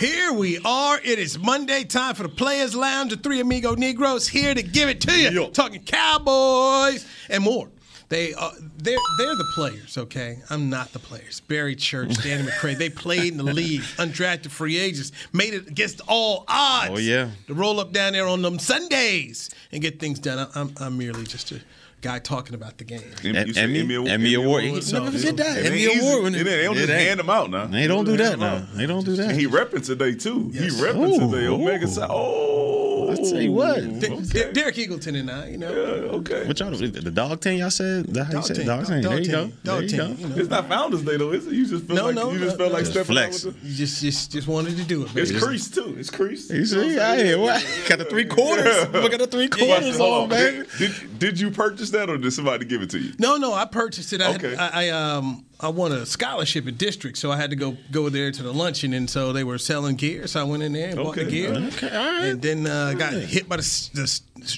Here we are. It is Monday, time for the Players Lounge. The three amigo Negroes here to give it to you. Talking Cowboys and more. They are, they're they're the players, okay? I'm not the players. Barry Church, Danny McCray, they played in the league, undrafted free agents, made it against all odds. Oh, yeah. To roll up down there on them Sundays and get things done. I'm, I'm merely just a guy talking about the game. Em- Emmy, Emmy, Award. He So- never forget that. Emmy. Award. when It They don't it just ain't- hand them out now. They don't do that now. They don't do that. And he repping today too. Yes. He repping today. Omega ooh. side. Oh, I tell you what. D- Okay. D- Derek Eagleton and I, you know. Yeah, okay. What y'all the dog team? Y'all said that how you Dog said team, dog team. dog There you go. dog There you team, go. you know. It's not Founders Day though, is it? You just feel No, like no, you just no, felt like no. stepping Flex. out with You just just just wanted to do it. the. It's baby. crease too. It's crease. You see, I hear what? Got the three quarters. Look at the three quarters Hold on, baby. Did, did, did you purchase that or did somebody give it to you? No, no, I purchased it. I, Okay. had, I, I um I won a scholarship at district, so I had to go go there to the luncheon, and so they were selling gear, so I went in there and bought the gear, Okay, all right. and then uh, got hit by the, s- the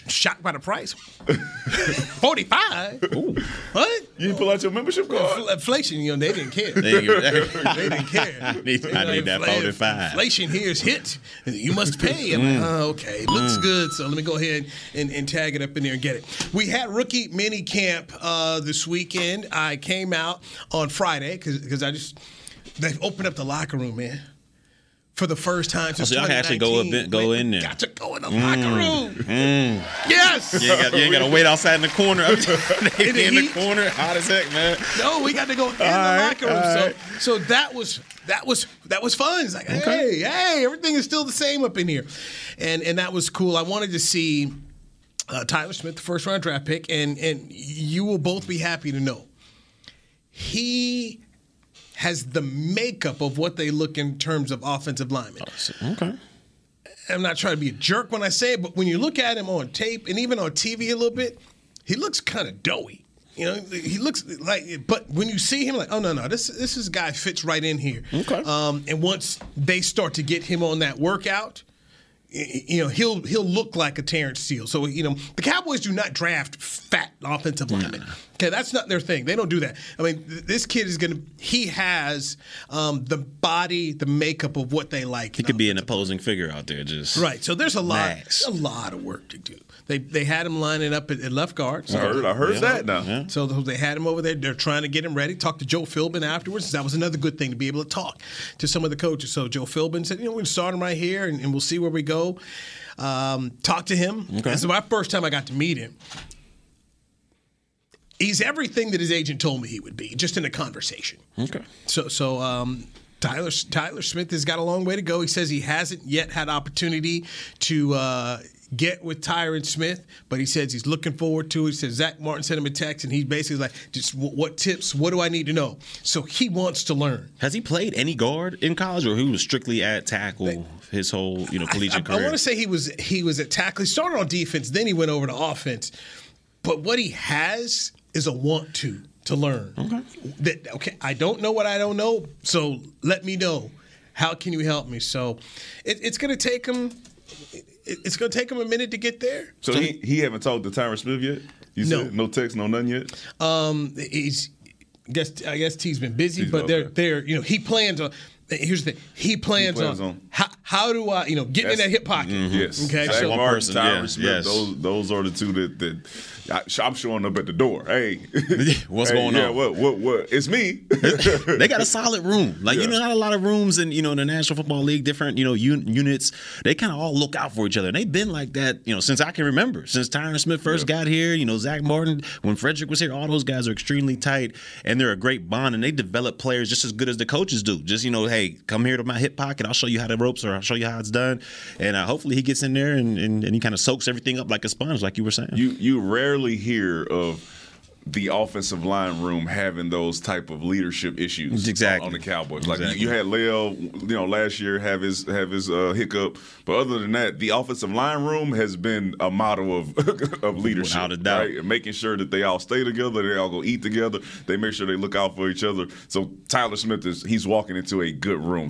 shocked by the price. Forty five. What? You didn't pull out your membership card. Infl- Inflation, you know, they didn't care. There you go. They didn't care. I need, I need that 45. Inflation here is hit. You must pay. I'm like, oh, okay, looks good. So let me go ahead and, and tag it up in there and get it. We had rookie mini camp uh, this weekend. I came out on Friday because I just they opened up the locker room, man. For the first time since so y'all can actually go 2019. up in- go Man, in there. Got to go in the locker room. Yes. You ain't, got, you ain't got to wait outside in the corner. In in the the corner, hot as heck, man. No, we got to go in the right, locker room. all So, right. so that was that was that was fun. It's like, hey, hey, everything is still the same up in here, and and that was cool. I wanted to see uh, Tyler Smith, the first round draft pick, and and you will both be happy to know he has the makeup of what they look in terms of offensive linemen. Okay. I'm not trying to be a jerk when I say it, but when you look at him on tape and even on TV a little bit, he looks kind of doughy. You know, he looks like, but when you see him, like, oh no, no, this this is guy fits right in here. Okay. Um, and once they start to get him on that workout, you know, he'll he'll look like a Terence Steele. So you know, the Cowboys do not draft fat offensive linemen. Okay, that's not their thing. They don't do that. I mean, th- this kid is gonna. He has um, the body, the makeup of what they like. He could be an opposing figure out there, just Right. So there's a lot, a lot of work to do. They they had him lining up at, at left guard. So I heard, I heard that now. So they had him over there. They're trying to get him ready. Talked to Joe Philbin afterwards. That was another good thing to be able to talk to some of the coaches. So Joe Philbin said, you know, we're going to start him right here, and, and we'll see where we go. Um, talk to him. Okay. This is my first time I got to meet him. He's everything that his agent told me he would be, just in a conversation. Okay. So so um, Tyler Tyler Smith has got a long way to go. He says he hasn't yet had opportunity to uh, get with Tyron Smith, but he says he's looking forward to it. He says Zack Martin sent him a text, and he's basically like, just w- what tips? What do I need to know? So he wants to learn. Has he played any guard in college, or he was strictly at tackle his whole you know collegiate I, career? I want to say he was he was at tackle. He started on defense, then he went over to offense. But what he has is a want to to learn. Okay. That okay, I don't know what I don't know, so let me know. How can you help me? So it, it's going to take him. It- It's going to take him a minute to get there. So he, he haven't talked to Tyron Smith yet? You No. said no text, no none yet? Um, he's I guess I guess T's been busy, T's- but they're they're you know he plans on. Here's the thing. He plans, plans on, on- how, how do I you know get in that hip pocket. Mm-hmm. Yes. Okay. Zack So, One Martin, person, Tyron yes, Smith, yes. Those, those are the two that, that I, I'm showing up at the door. Hey, What's Hey, going yeah, on? What, what, what? It's me. they got a solid room. Like you know, not a lot of rooms in you know the National Football League. Different you know un- units. They kind of all look out for each other. And they've been like that you know since I can remember. Since Tyron Smith first got here, you know Zack Martin, when Frederick was here, all those guys are extremely tight and they're a great bond. And they develop players just as good as the coaches do. Just you know, hey, come here to my hip pocket. I'll show you how the ropes are. I'll show you how it's done. And uh, hopefully he gets in there and, and, and he kind of soaks everything up like a sponge, like you were saying. you you rarely hear of the offensive line room having those type of leadership issues Exactly. on the Cowboys. Like Exactly. you had La'el, you know, last year have his have his uh, hiccup, but other than that, the offensive line room has been a model of of leadership, Without a doubt. right? And making sure that they all stay together, they all go eat together, they make sure they look out for each other. So Tyler Smith is he's walking into a good room,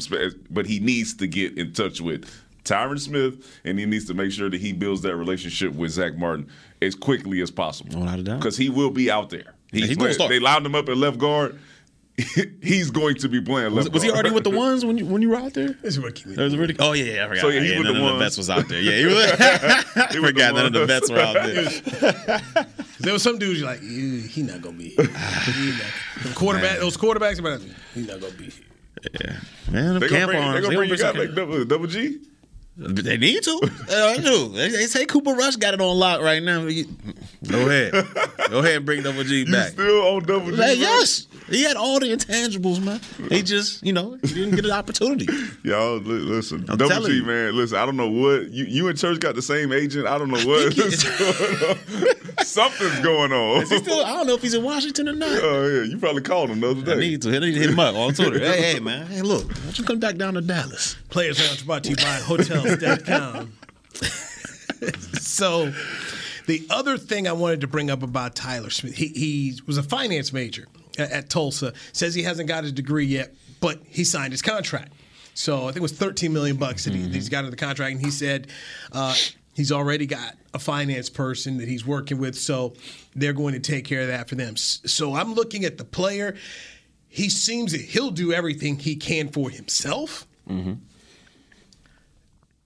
but he needs to get in touch with Tyron Smith, and he needs to make sure that he builds that relationship with Zack Martin as quickly as possible. Without a doubt. Because he will be out there. He's he's gonna playing- start. They lined him up at left guard. he's going to be playing Was, left was he already with the ones when you when you were out there? It's rookie. That was really, oh yeah, yeah, I forgot. So, yeah, he yeah, with none the of the vets was out there. Yeah, he was. He with forgot none of the vets were out there. There was some dudes you're like, he not gonna be here. Not- Them quarterback, those quarterbacks, about he not gonna be here. Yeah, man, They them gonna bring, arms. they gonna they bring you some guys like double, double G. They need to. They do. They, they say Cooper Rush got it on lock right now. You- Go ahead. Go ahead and bring Double G You back. still on double G? Hey, bro? yes. He had all the intangibles, man. He just, you know, he didn't get an opportunity. Y'all li- listen, I'm double G, you. man. Listen, I don't know what you, you and Church got the same agent. I don't know what is going on. Something's going on. Is he still, I don't know if he's in Washington or not. Oh yeah, you probably called him the other I need to. I need to hit him up on Twitter. Hey, hey, man. Hey, look. Why don't you come back down to Dallas? Players Lounge brought to you by Hotels.com. so, the other thing I wanted to bring up about Tyler Smith, he, he was a finance major at, at Tulsa. Says he hasn't got his degree yet, but he signed his contract. So I think it was 13 million bucks that he, he's got in the contract, and he said uh, he's already got a finance person that he's working with, so they're going to take care of that for them. So I'm looking at the player. He seems that he'll do everything he can for himself.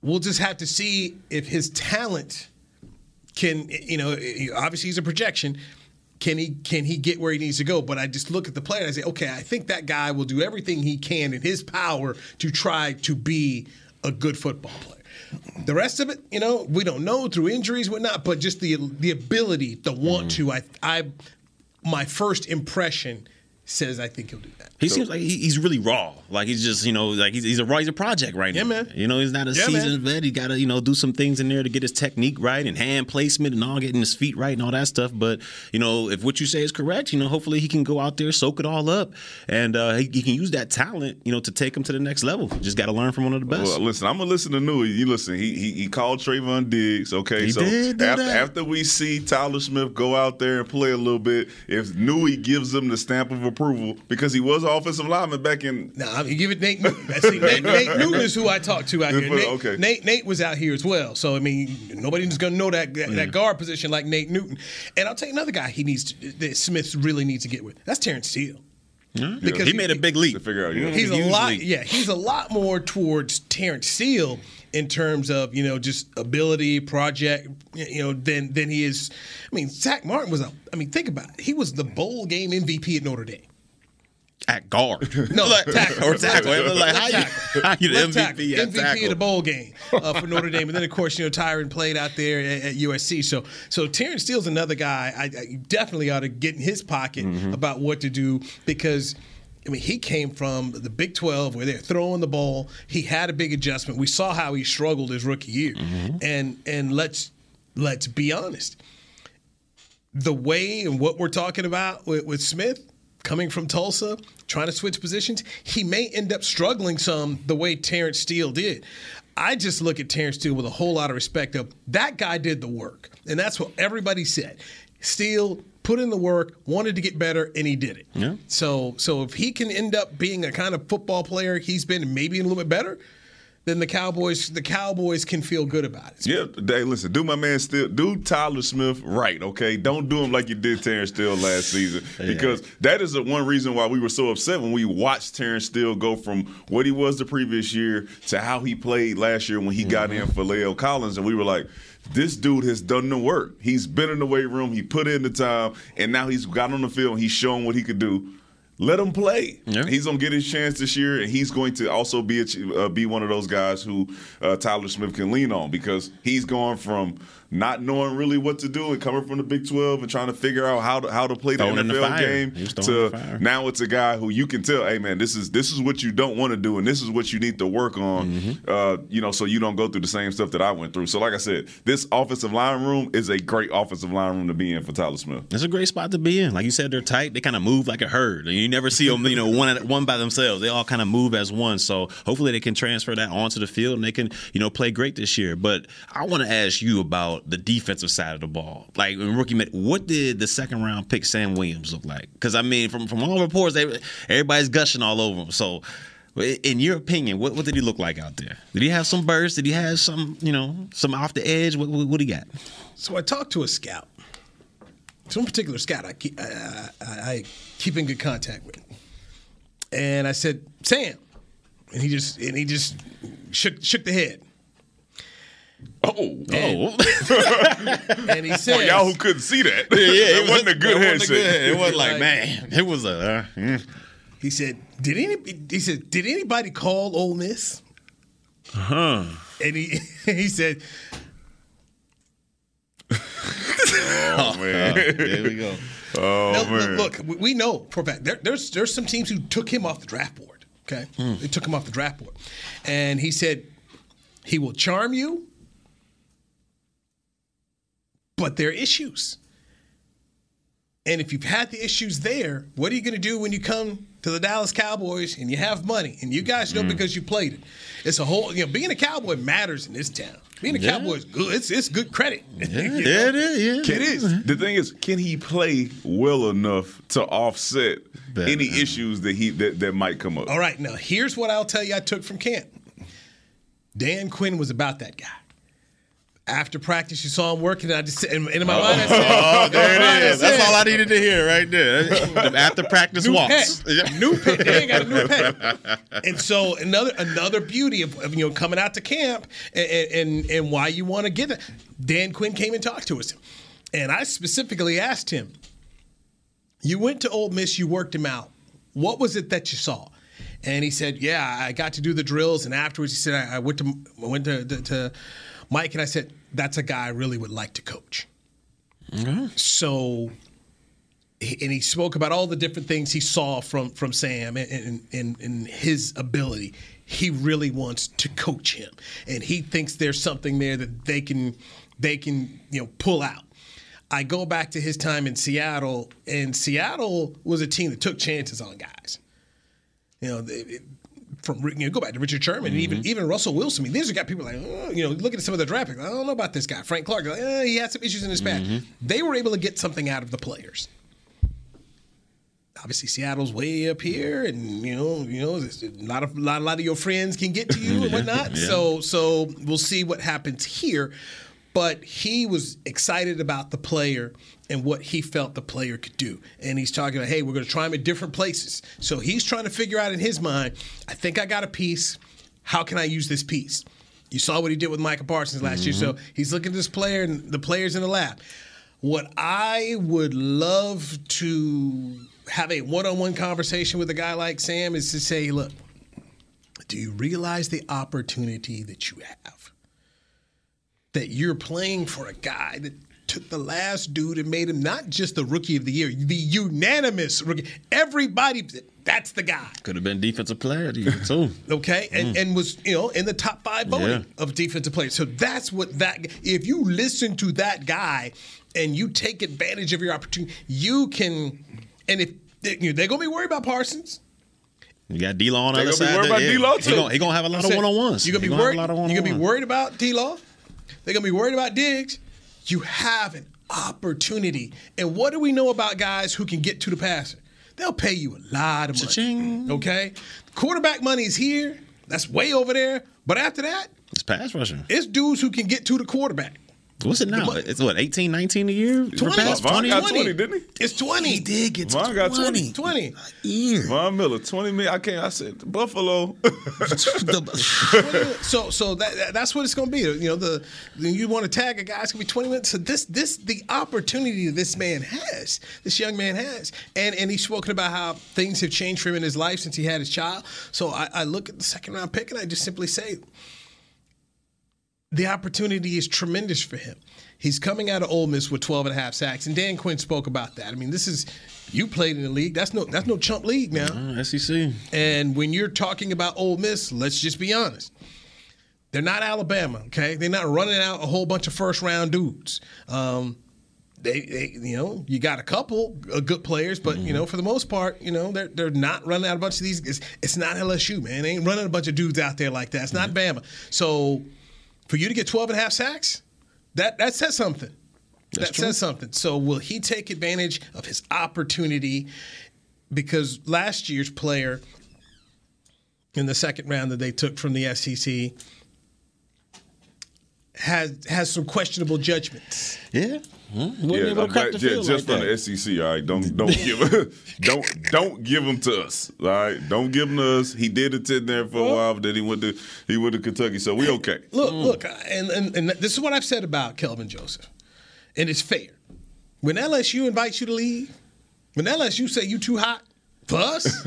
We'll just have to see if his talent can, you know, obviously he's a projection. Can he can he get where he needs to go? But I just look at the player and I say, okay, I think that guy will do everything he can in his power to try to be a good football player. The rest of it, you know, we don't know through injuries, whatnot, but just the the ability, the want mm-hmm. to. I I my first impression says I think he'll do that. He seems like he, he's really raw. Like he's just, you know, like he's, he's a raw. He's a project right Yeah, now. man. You know, he's not a Yeah, seasoned vet. He got to, you know, do some things in there to get his technique right and hand placement and all, getting his feet right and all that stuff. But you know, if what you say is correct, you know, hopefully he can go out there, soak it all up, and uh, he, he can use that talent, you know, to take him to the next level. Just got to learn from one of the best. Well, listen, I'm gonna listen to Newy. You listen. He he, he called Trevon Diggs. Okay, He so did after, we see Tyler Smith go out there and play a little bit, if Newy gives him the stamp of approval because he was an offensive lineman back in. No, I mean, give it Nate Newton. See, Nate, Nate Newton is who I talked to out here. Nate, Okay. Nate, Nate was out here as well. So I mean, nobody's going to know that that, that guard position like Nate Newton. And I'll tell you another guy he needs to, that Smith really needs to get with. That's Terence Steele. Because he made a big leap. To figure out, yeah. He's a lot, leap. yeah. He's a lot more towards Terence Steele in terms of you know just ability, project, you know, than than he is. I mean, Zack Martin was a. I mean, think about it. He was the bowl game MVP at Notre Dame. At guard. No, like, tackle. or tackle. Like how you, how you the MVP tackle, at MVP tackle? of the bowl game uh, for Notre Dame, and then of course you know Tyron played out there at, at USC. So so Terence Steele's another guy. I, I definitely ought to get in his pocket Mm-hmm. about what to do because. I mean, he came from the Big 12 where they're throwing the ball. He had a big adjustment. We saw how he struggled his rookie year, Mm-hmm. and and let's let's be honest. The way and what we're talking about with, with Smith coming from Tulsa, trying to switch positions, he may end up struggling some the way Terence Steele did. I just look at Terence Steele with a whole lot of respect of that guy did the work. And that's what everybody said. Steele put in the work, wanted to get better, and he did it. Yeah. So so if he can end up being a kind of football player he's been maybe a little bit better, then the Cowboys the Cowboys can feel good about it. Yeah, hey, listen, do my man still do Tyler Smith right, okay? Don't do him like you did Terence Steele last season because that is the one reason why we were so upset when we watched Terence Steele go from what he was the previous year to how he played last year when he got in mm-hmm. for La'el Collins, and we were like. This dude has done the work. He's been in the weight room. He put in the time, and now he's got on the field. and He's shown what he could do. Let him play. Yeah. He's gonna get his chance this year, and he's going to also be a, uh, be one of those guys who uh, Tyler Smith can lean on because he's going from not knowing really what to do and coming from the Big Twelve and trying to figure out how to how to play the Throwing in the NFL game. He was throwing To in the fire. now, it's a guy who you can tell, hey man, this is this is what you don't want to do, and this is what you need to work on. Mm-hmm. Uh, you know, so you don't go through the same stuff that I went through. So, like I said, this offensive line room is a great offensive line room to be in for Tyler Smith. It's a great spot to be in. Like you said, they're tight. They kind of move like a herd. And you never see them, you know, one at, one by themselves. They all kind of move as one. So hopefully they can transfer that onto the field and they can, you know, play great this year. But I want to ask you about the defensive side of the ball. Like in rookie, what did the second round pick Sam Williams look like? Because I mean, from from all reports, they, everybody's gushing all over him. So. In your opinion, what, what did he look like out there? Did he have some bursts? Did he have some, you know, some off the edge? What, what, what he got? So I talked to a scout. It's one particular scout I keep, I, I, I keep in good contact with, and I said, "Sam," and he just and he just shook shook the head, Oh, Oh, and he said, For y'all who couldn't see that, yeah, that it wasn't a good that wasn't headset. It wasn't like, Like- man, it was a. Uh, mm. He said, "Did any?" He said, "Did anybody call Ole Miss?" Huh. And he he said, Oh man, There we go. oh no, man. look, look, we- we know for a fact there, there's there's some teams who took him off the draft board. Okay, they took him off the draft board, and he said he will charm you, but there are issues. And if you've had the issues there, what are you going to do when you come to the Dallas Cowboys and you have money and you guys know mm. because you played it? It's a whole, you know, being a Cowboy matters in this town. Being a Yeah. Cowboy is good. It's, it's good credit. You know? Yeah, it is. Yeah, It is. The thing is, can he play well enough to offset That- any issues that he that, that might come up? All right, now here's what I'll tell you I took from camp. Dan Quinn was about that guy. After practice, you saw him working, and I just and in my mind I said, Oh, there in my mind, it is. That's all I needed to hear right there. The After practice New walks. pet, new pet. They ain't got a new pet. And so another another beauty of, of, you know coming out to camp and and, and why you want to get it. Dan Quinn came and talked to us, and I specifically asked him, "You went to Ole Miss, you worked him out. What was it that you saw?" And he said, "Yeah, I got to do the drills, and afterwards he said I, I went to I went to, to, to Mike, and I said that's a guy I really would like to coach." So and he spoke about all the different things he saw from from Sam and, and, and, and his ability. He really wants to coach him, and he thinks there's something there that they can they can you know pull out. I go back to his time in Seattle, and Seattle was a team that took chances on guys. You know, it- from you know, go back to Richard Sherman and even even Russell Wilson. I mean, these are got people like oh, you know, look at some of the draft picks. I don't know about this guy, Frank Clark. Like, eh, he had some issues in his past. They were able to get something out of the players obviously Seattle's way up here, and you know, you know, a lot of lot, a lot of your friends can get to you and whatnot. So, so we'll see what happens here. But he was excited about the player and what he felt the player could do. And he's talking about, hey, we're going to try him in different places. So he's trying to figure out in his mind, I think I got a piece. How can I use this piece? You saw what he did with Micah Parsons last year. So mm-hmm. he's looking at this player and the players in the lab. What I would love to have a one-on-one conversation with a guy like Sam is to say, look, do you realize the opportunity that you have? That you're playing for a guy that took the last dude and made him not just the rookie of the year, the unanimous rookie. Everybody, that's the guy. Could have been defensive player of the year, too. Okay, and, and was you know in the top five voting Mm. Yeah. of defensive players. So that's what that. If you listen to that guy and you take advantage of your opportunity, you can. And if you know, they're gonna be worried about Parsons, You got D-Law on the They other gonna be side. worried there. about D-Law, He too. gonna, he gonna have a lot of one-on-ones. You're gonna be worried. lot of You're gonna be worried about D Law. They're gonna be worried about Diggs. You have an opportunity. And what do we know about guys who can get to the passer? They'll pay you a lot of money. Cha-ching. Okay, quarterback money is here. That's way over there. But after that, It's pass rushing. it's dudes who can get to the quarterback. What's it now? It's what 18, 19 a year. 20. Past Von 20? got 20, didn't he? It's 20. He did get Von got 20. 20. year. Von Miller, 20 million. I can't. I said Buffalo. so so that, that- that's what it's going to be. You know, the, the you want to tag a guy, it's going to be 20 minutes. So this this the opportunity this man has, this young man has, and and he's spoken about how things have changed for him in his life since he had his child. So I, I look at the second round pick and I just simply say, the opportunity is tremendous for him. He's coming out of Ole Miss with 12 and a half sacks, and Dan Quinn spoke about that. I mean, this is you played in the league. That's no that's no chump league now. Uh, SEC. And when you're talking about Ole Miss, let's just be honest. They're not Alabama, okay? They're not running out a whole bunch of first round dudes. Um, they, they, you know, you got a couple of good players, but you know, for the most part, you know, they're they're not running out a bunch of these. It's, it's not LSU, man. They ain't running a bunch of dudes out there like that. It's not Bama. So, for you to get 12 and a half sacks, that that says something. that says something. So, will he take advantage of his opportunity? Because last year's player in the second round that they took from the SEC has has some questionable judgments. Yeah. Hmm? Huh? Yeah, able I'm glad- the just like from that. the SEC. All right, don't don't give don't don't give them to us. All right, don't give them to us. He did attend there for a while, but then he went to he went to Kentucky, so we okay. Look, hmm. look, and, and and this is what I've said about Kelvin Joseph, and it's fair. When LSU invites you to leave, when LSU say you too hot for us,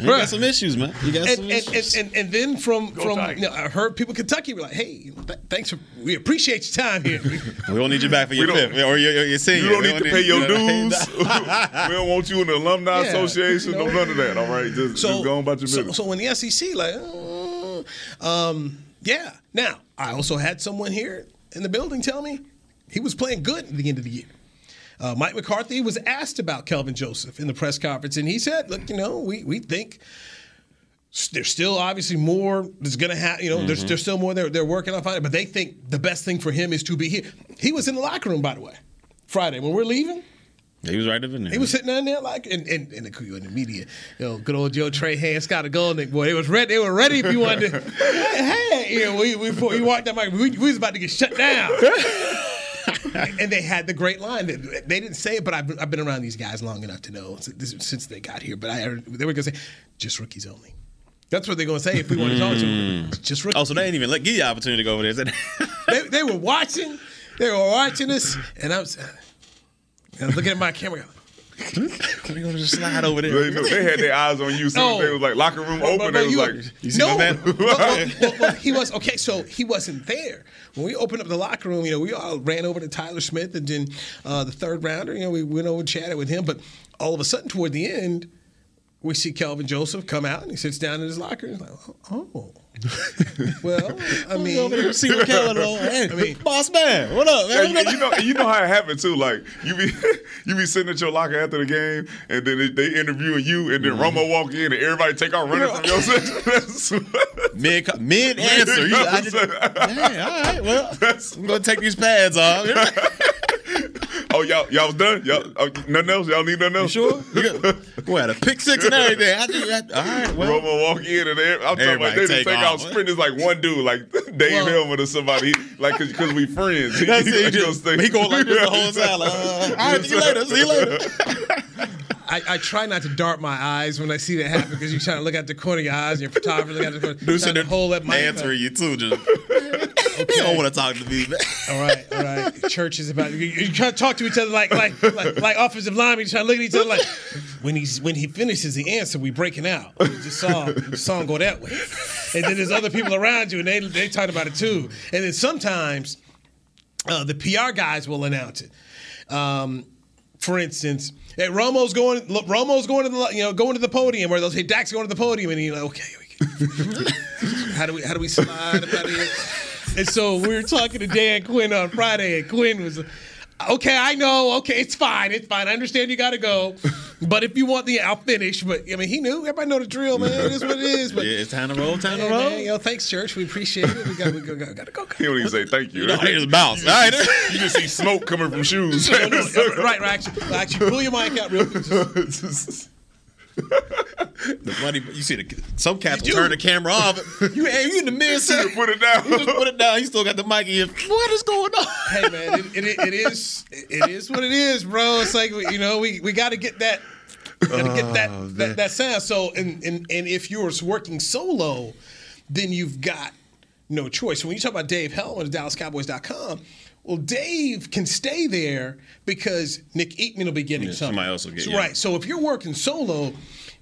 You got some issues, man. You got and, some and, issues. and, and, and then from from Tigers. you know, I heard people in Kentucky were like, "Hey, th- thanks for we appreciate your time here." we don't need you back for your don't- fifth or your, your, your senior. You don't We need to pay your dues. we don't want you in the alumni Yeah, association. you No, none of that. All right, just, just go on about your business. so when the SEC like, uh, um, yeah. Now I also had someone here in the building tell me he was playing good at the end of the year. Uh, Mike McCarthy was asked about Kelvin Joseph in the press conference, and he said, "Look, you know, we we think." There's still obviously more that's going to happen. You know, there's, there's still more they're, they're working on finding, but they think the best thing for him is to be here. He was in the locker room, by the way, Friday when we're leaving. He was right in there. He was sitting down there like, and and, and the, in the media, you know, good old Joe Trey, Hand Scott, the Goldnick boy. They was ready. They were ready if you wanted to. hey, hey, you know, we, we before you walked that mic, we, we was about to get shut down. and they had the great line. They, they didn't say it, but I've, been- I've been around these guys long enough to know since, since they got here. But I they were going to say, just rookies only. That's what they're going to say if we want to talk to them. Mm. Just rookies. Oh, so they didn't even let give you the opportunity to go over there. they, they were watching. They were watching us, and I was, and I was looking at my camera. We're gonna just slide over there. They, they had their eyes on you. So No. they was like locker room open. but They was you- like, You see no, well, well, well, he was okay. So he wasn't there when we opened up the locker room. You know, we all ran over to Tyler Smith, and then uh, the third rounder. You know, we went over and chatted with him. But all of a sudden, toward the end, we see Kelvin Joseph come out, and he sits down in his locker. And he's like, "Oh, well, I Over there, mean." see what Kellen on. Hey, I mean- boss man, what up, Yeah, man? you, you know, you know how it happened too. Like you be, you be sitting at your locker after the game, and then they, they interviewing you, and then Mm-hmm. Romo walk in, and everybody take off running from your section. That's- mid mid answer. You, I just, hey, all right, well, I'm gonna take these pads off. oh, y'all, y'all was done. Y'all, oh, nothing else. Y'all need nothing else. Sure. You got, we had a pick six and everything. I just, I, all right, well, Romo walk in and every- I'm talking about they take take out off. sprint. It's like one dude, like Dave Well- Helman or somebody, like because we friends. He, that's he, it. he He, gonna he going like this the whole time. Like, uh, all right, see you later. See you later. I, I try not to dart my eyes when I see that happen because you're trying to look at the corner of your eyes and your photographer look at the corner. Dude trying sitting to there hold that mic. answering you too. Just he don't want to talk to me. Man. All right, all right. Church is about you, you try to talk to each other like like like, like offensive linemen. You try to look at each other like when he's when he finishes the answer, we breaking out. We just saw the song go that way, and then there's other people around you, and they they talk about it too. And then sometimes uh, the PR guys will announce it. Um, for instance, hey, Romo's going. look, Romo's going to the you know going to the podium, or they'll say Dak's going to the podium, and you're like, okay, we how do we how do we slide up out of here? And so we were talking to Dan Quinn on Friday, and Quinn was. Okay, I know. Okay, it's fine. It's fine. I understand you got to go, but if you want the, I'll finish. But I mean, he knew. Everybody know the drill, man. It is what it is. But Yeah, it's time to roll. Time yeah, to roll. man, you know, thanks, church. We appreciate it. We got, we got, got, got to go. He don't even say thank you. No, he just bounce. All right. You just see smoke coming from shoes. No, no, right, right. Actually, actually, pull your mic out real quick. Just- The funny, you see the some cats You will turn the camera off. You, hey, you in the mid set. Put it down. You just put it down. He still got the mic in. What is going on? hey man, it, it, it is it is what it is, bro. It's like you know we, we got to get that got to get that, oh, that that sound. So and and and if you're working solo, then you've got no choice. When you talk about Dave Helman at DallasCowboys.com, well, Dave can stay there because Nick Eatman will be getting Yeah, something. somebody else will get- So, yeah. Right. So if you're working solo,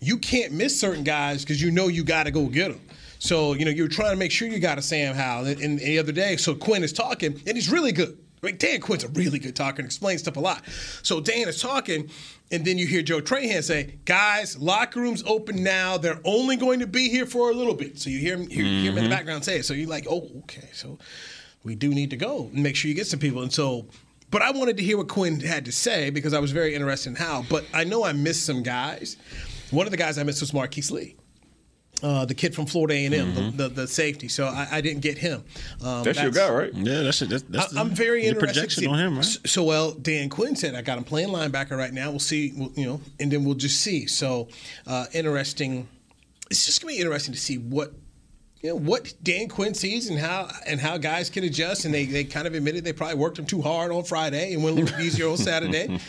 you can't miss certain guys because you know you got to go get them. So you know you're trying to make sure you got a Sam Howell. And, and the other day, so Quinn is talking, and he's really good. Dan Quinn's a really good talker and explains stuff a lot. So Dan is talking, and then you hear Joe Trahan say, "Guys, locker rooms open now. They're only going to be here for a little bit." So you hear him, hear, hear him in the mm-hmm. background say it. So you're like, "Oh, okay." So we do need to go and make sure you get some people. And so, but I wanted to hear what Quinn had to say because I was very interested in how. But I know I missed some guys. One of the guys I missed was Marquise Lee. Uh, the kid from Florida A&M, Mm-hmm. the, the, the safety. So I, I didn't get him. Um, That's your guy, right? Yeah, that's it. That's, that's I, am very the interested. projection to on him, right? So, so, well, Dan Quinn said I got him playing linebacker right now. We'll see, we'll, you know, and then we'll just see. So uh, interesting. It's just gonna be interesting to see what. You know what Dan Quinn sees and how and how guys can adjust, and they, they kind of admitted they probably worked them too hard on Friday and went a little easier on Saturday.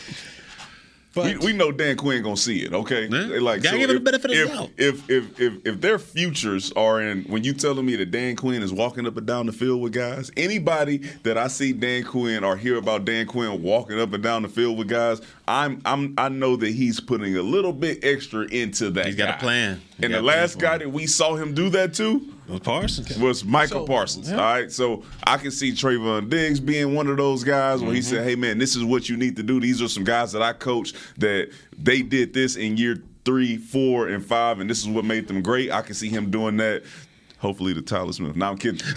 But We, we know Dan Quinn gonna see it, okay? Yeah. Like, Gotta give him the benefit of the if, doubt. If, if if if their futures are in, when you telling me that Dan Quinn is walking up and down the field with guys, anybody that I see Dan Quinn or hear about Dan Quinn walking up and down the field with guys, I'm I'm I know that he's putting a little bit extra into that. He's got a plan. He And the last guy that we saw him do that to With Parsons. was Micah So- Parsons. All right, so I can see Trevon Diggs being one of those guys where he Mm-hmm. said, "Hey man, this is what you need to do. These are some guys that I coached that they did this in year three, four, and five, and this is what made them great." I can see him doing that. Hopefully to Tyler Smith. Now I'm kidding,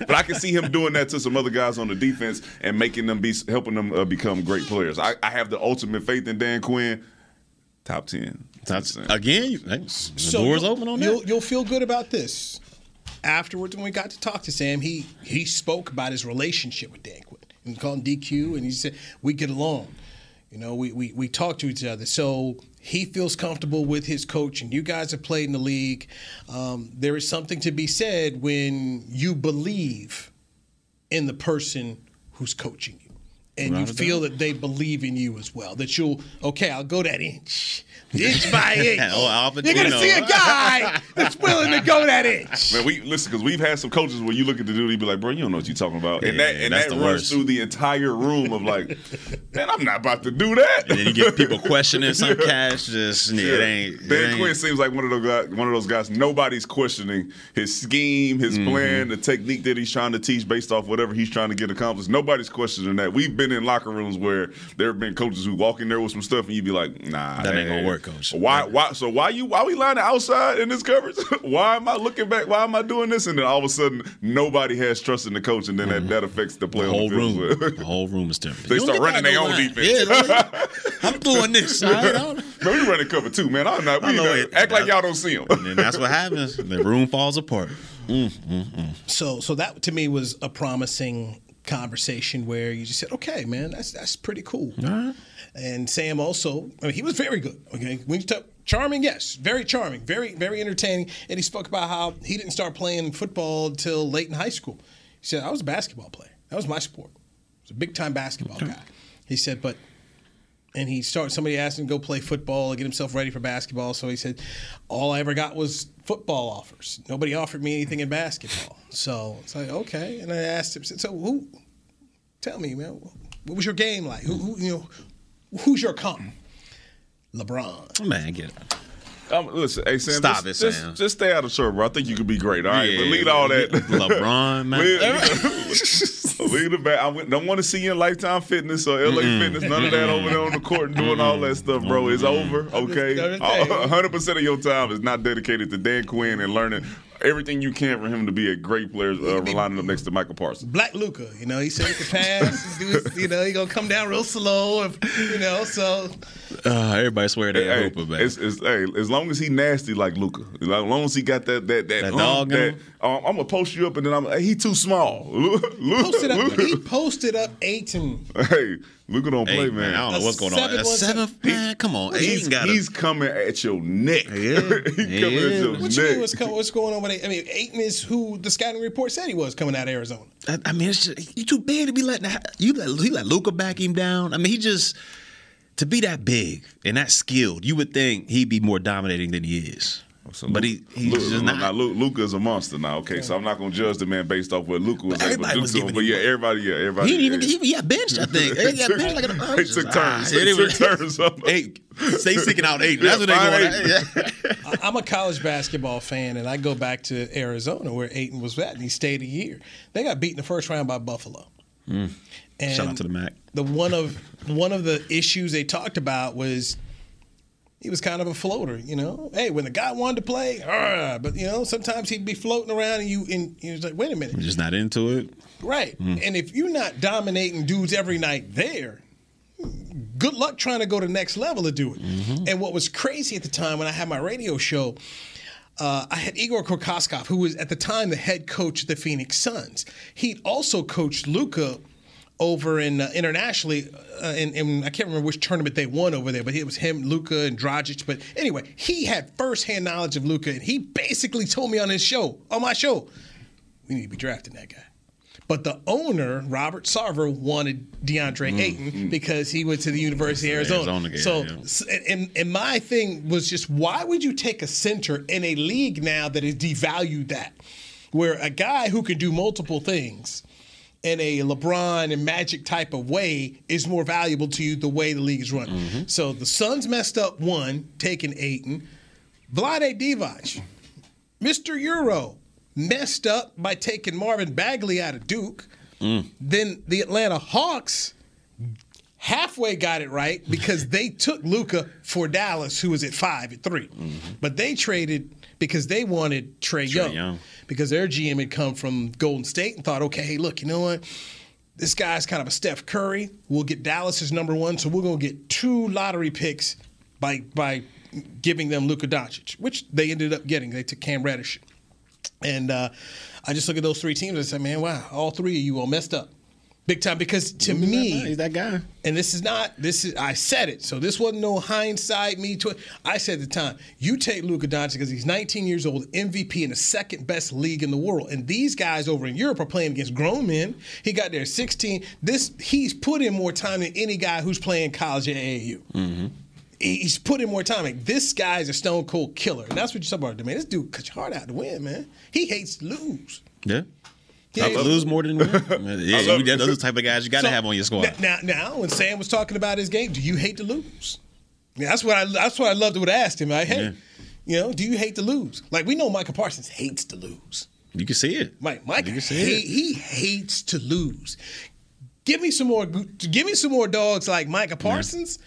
but I can see him doing that to some other guys on the defense and making them be helping them uh, become great players. I, I have the ultimate faith in Dan Quinn. Top ten. That's, again, hey, the so door's you'll- open on you'll, that. You'll feel good about this. Afterwards, when we got to talk to Sam, he he spoke about his relationship with Dan Quinn. And he called him DQ, and he said we get along. You know, we, we we talk to each other. So he feels comfortable with his coach, and you guys have played in the league. Um, there is something to be said when you believe in the person who's coaching you. And you Without a feel that they believe in you as well. That you'll, okay, I'll go that inch. Inch by inch. Oh, Alvin, You're going to see a guy that's willing to go that inch. Man, we listen because we've had some coaches where you look at the dude, he be like, "Bro, you don't know what you're talking about," and Yeah, that and that's that the runs worst. through the entire room of like, "Man, I'm not about to do that." And then you get people questioning some cash. Just yeah, it ain't. it ain't- Quinn seems like one of those guys. One of those guys. Nobody's questioning his scheme, his Mm-hmm. plan, the technique that he's trying to teach based off whatever he's trying to get accomplished. Nobody's questioning that. We've been in locker rooms where there have been coaches who walk in there with some stuff, and you'd be like, "Nah, That ain't gonna work, coach." Why? Why? So why you? Why we lining outside in this coverage? why am I looking back? Why am I doing this? And then all of a sudden, nobody has trust in the coach, and then that, mm-hmm. that affects the play Mm-hmm. The on whole the room, the whole room is different. They You start running their own line. defense. Yeah, I'm doing this. all right? I don't- Man, we running cover two, man. I'm not. We I know not- it. act like y'all don't see them. And that's what happens. The room falls apart. Mm, mm, mm. So, so that to me was a promising conversation where you just said, "Okay, man, that's that's pretty cool." And Sam also, I mean, he was very good. Okay, when you talk charming, yes, very charming, very very entertaining. And he spoke about how he didn't start playing football until late in high school. He said, "I was a basketball player. That was my sport. I was a big time basketball guy." He said, "But." And he started. Somebody asked him to go play football and get himself ready for basketball. So he said, "All I ever got was football offers. Nobody offered me anything in basketball." So it's like, okay. And I asked him, "So who? Tell me, man, what was your game like? Who, who you know, who's your comp?" LeBron. Oh, man, get it. Um, listen, hey Sam, Stop just, it, just, Sam. just stay out of trouble. I think you could be great. All right, Yeah, but leave all that. LeBron, man. leave, leave the back. I don't want to see you in Lifetime Fitness or LA Fitness. None of that over there on the court and doing all that stuff, bro. It's over. Okay, I'm just saying. hundred percent of your time is not dedicated to Dan Quinn and learning everything you can for him to be a great player, uh, lining up next to Micah Parsons. Black Luka, you know, he said he could pass. do his, you know, he gonna come down real slow, if, you know. So Uh, everybody swear they Hey, Hooper, man. it's, it's, hey, as long as he nasty like Luka, as long as he got that that that, That um, dog that, um, I'm gonna post you up and then I'm hey, he too small. Luka, Posted up, Luka, he posted up Ayton. hey, Luka don't play, Eight, man. I don't know what's going on. seven A one man, come on. He's, Ayton got he's coming at your neck. Yeah, he coming he at your What you mean? neck. What's, what's going on with Ayton? I mean, Ayton is who the scouting report said he was coming out of Arizona. I, I mean, it's just, you too big to be letting you let he let Luka back him down. I mean, he just to be that big and that skilled. You would think he'd be more dominating than he is, So but Lu- he he's Lu- just Now, not. Lu- Luka is a monster now. Okay, so I'm not gonna judge the man based off what Luka was But able to do to him. But yeah, everybody, yeah, everybody. He didn't even yeah. he, he got benched. I think he got benched like an They took turns. Ah, They it was- took turns on. Eight. Stay seeking out eight. That's what they find going. eight. Yeah. I- I'm a college basketball fan, and I go back to Arizona where Ayton was at, and he stayed a year. They got beat in the first round by Buffalo. And Shout out to the Mac. The one of one of the issues they talked about was he was kind of a floater, you know. Hey, when the guy wanted to play, "Arr," but you know, sometimes he'd be floating around, and you and you was like, wait a minute, Just not into it. right? Hmm. And if you're not dominating dudes every night there, good luck trying to go to the next level to do it. Mm-hmm. And what was crazy at the time when I had my radio show, uh, I had Igor Kokoskov, who was at the time the head coach of the Phoenix Suns. He'd also coached Luka over in uh, internationally, uh, in, in I can't remember which tournament they won over there, but it was him, Luka, and Dragic. But anyway, he had firsthand knowledge of Luka, and he basically told me on his show, on my show, we need to be drafting that guy. But the owner, Robert Sarver, wanted DeAndre Ayton because he went to the University of Arizona. Arizona guy, so, yeah. and, and my thing was just why would you take a center in a league now that has devalued that? Where a guy who can do multiple things in a LeBron and Magic type of way is more valuable to you the way the league is run. Mm-hmm. So the Suns messed up one, taking Ayton. Vlade Divac, Mr. Euro, messed up by taking Marvin Bagley out of Duke. Mm. Then the Atlanta Hawks halfway got it right because they took Luka for Dallas, who was at five at 3 But they traded because they wanted Trey. Young, Young. because their GM had come from Golden State and thought, okay, hey, look, you know what? This guy's kind of a Steph Curry. We'll get Dallas as number one, so we're gonna get two lottery picks by by giving them Luka Doncic, which they ended up getting. They took Cam Reddish. And uh, I just look at those three teams and I say, man, wow, all three of you all messed up. Big time. Because to me, he's that guy. and this is not this is I said it, so this wasn't no hindsight me to I said at the time, you take Luka Doncic because he's 19 years old, MVP in the second best league in the world, and these guys over in Europe are playing against grown men. He got there at 16. This he's put in more time than any guy who's playing college at AAU. Mm-hmm. He- He's put in more time. Like, this guy's a stone cold killer, and that's what you're talking about. Man, this dude cuts your heart out to win, man. He hates to lose. Yeah. He I lose more than win. yeah, you, those are the type of guys you got to So, have on your squad. Now, now, when Sam was talking about his game, do you hate to lose? Yeah, that's what I. That's what I loved. Would ask him. Like, hey, Yeah. you know, do you hate to lose? Like we know Micah Parsons hates to lose. you can see it. Mike, Mike, you can see hate, it. he hates to lose. Give me some more. Give me some more dogs like Micah Parsons.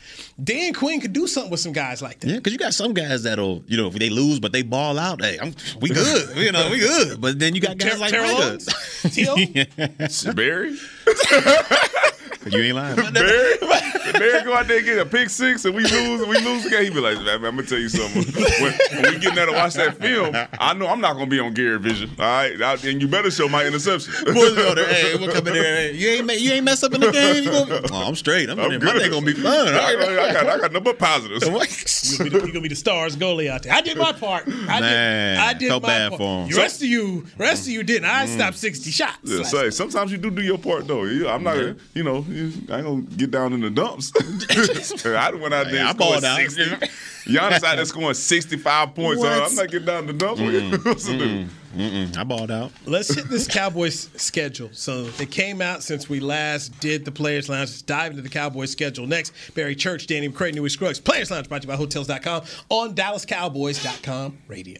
Dan Quinn could do something with some guys like that. Yeah, because you got some guys that'll, you know, if they lose but they ball out, hey, I'm, we good, you know, we good. But then you got guys Ter- like Terrell Micah. T.O.? Barry, You ain't lying. about that. Barry, Barry go out there and get a pick six, and we lose, we lose again. He be like, "Man, I'm gonna tell you something. When, when we get there to watch that film, I know I'm not gonna be on Gary Vision. All right, I- and you better show my interception. Boys go there, hey, we'll come in there. Hey, you ain't ma- you ain't mess up in the game. You gonna, oh, I'm straight. I'm, I'm in there. My good. day gonna be fun. I. I got, I got nothing but positives. You're gonna, be the, you're gonna be the stars goalie out there. I did my part. I Man, did. I did felt my bad part. for him. The rest of you, rest of you didn't. I stopped sixty shots. Yeah, say sometimes you do do your part though. You- I'm not, you know, you- I ain't gonna get down in the dumps. I went out there Hey, I balled out. 60. Giannis out there scoring 65 points. Uh, I'm not getting down in the dumps. What's to do? Mm-mm, I balled out. Let's hit this Cowboys schedule. So it came out since we last did the Players Lounge. Let's dive into the Cowboys schedule next. Barry Church, Danny McCray, Newy Scruggs. Players Lounge brought to you by Hotels.com on DallasCowboys.com radio.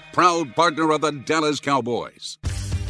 proud partner of the Dallas Cowboys.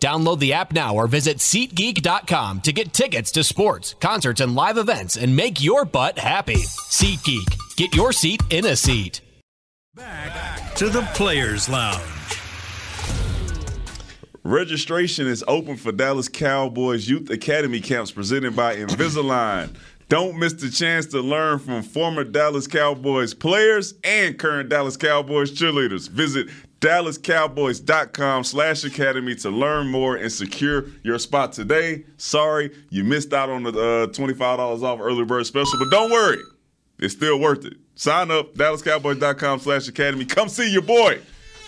Download the app now or visit SeatGeek.com to get tickets to sports, concerts, and live events and make your butt happy. SeatGeek. Get your seat in a seat. Back to the Players Lounge. Registration is open for Dallas Cowboys Youth Academy camps presented by Invisalign. Don't miss the chance to learn from former Dallas Cowboys players and current Dallas Cowboys cheerleaders. Visit dallascowboys.com slash academy to learn more and secure your spot today. Sorry, you missed out on the uh, $25 off early bird special, but don't worry. It's still worth it. Sign up, dallascowboys.com slash academy. Come see your boy.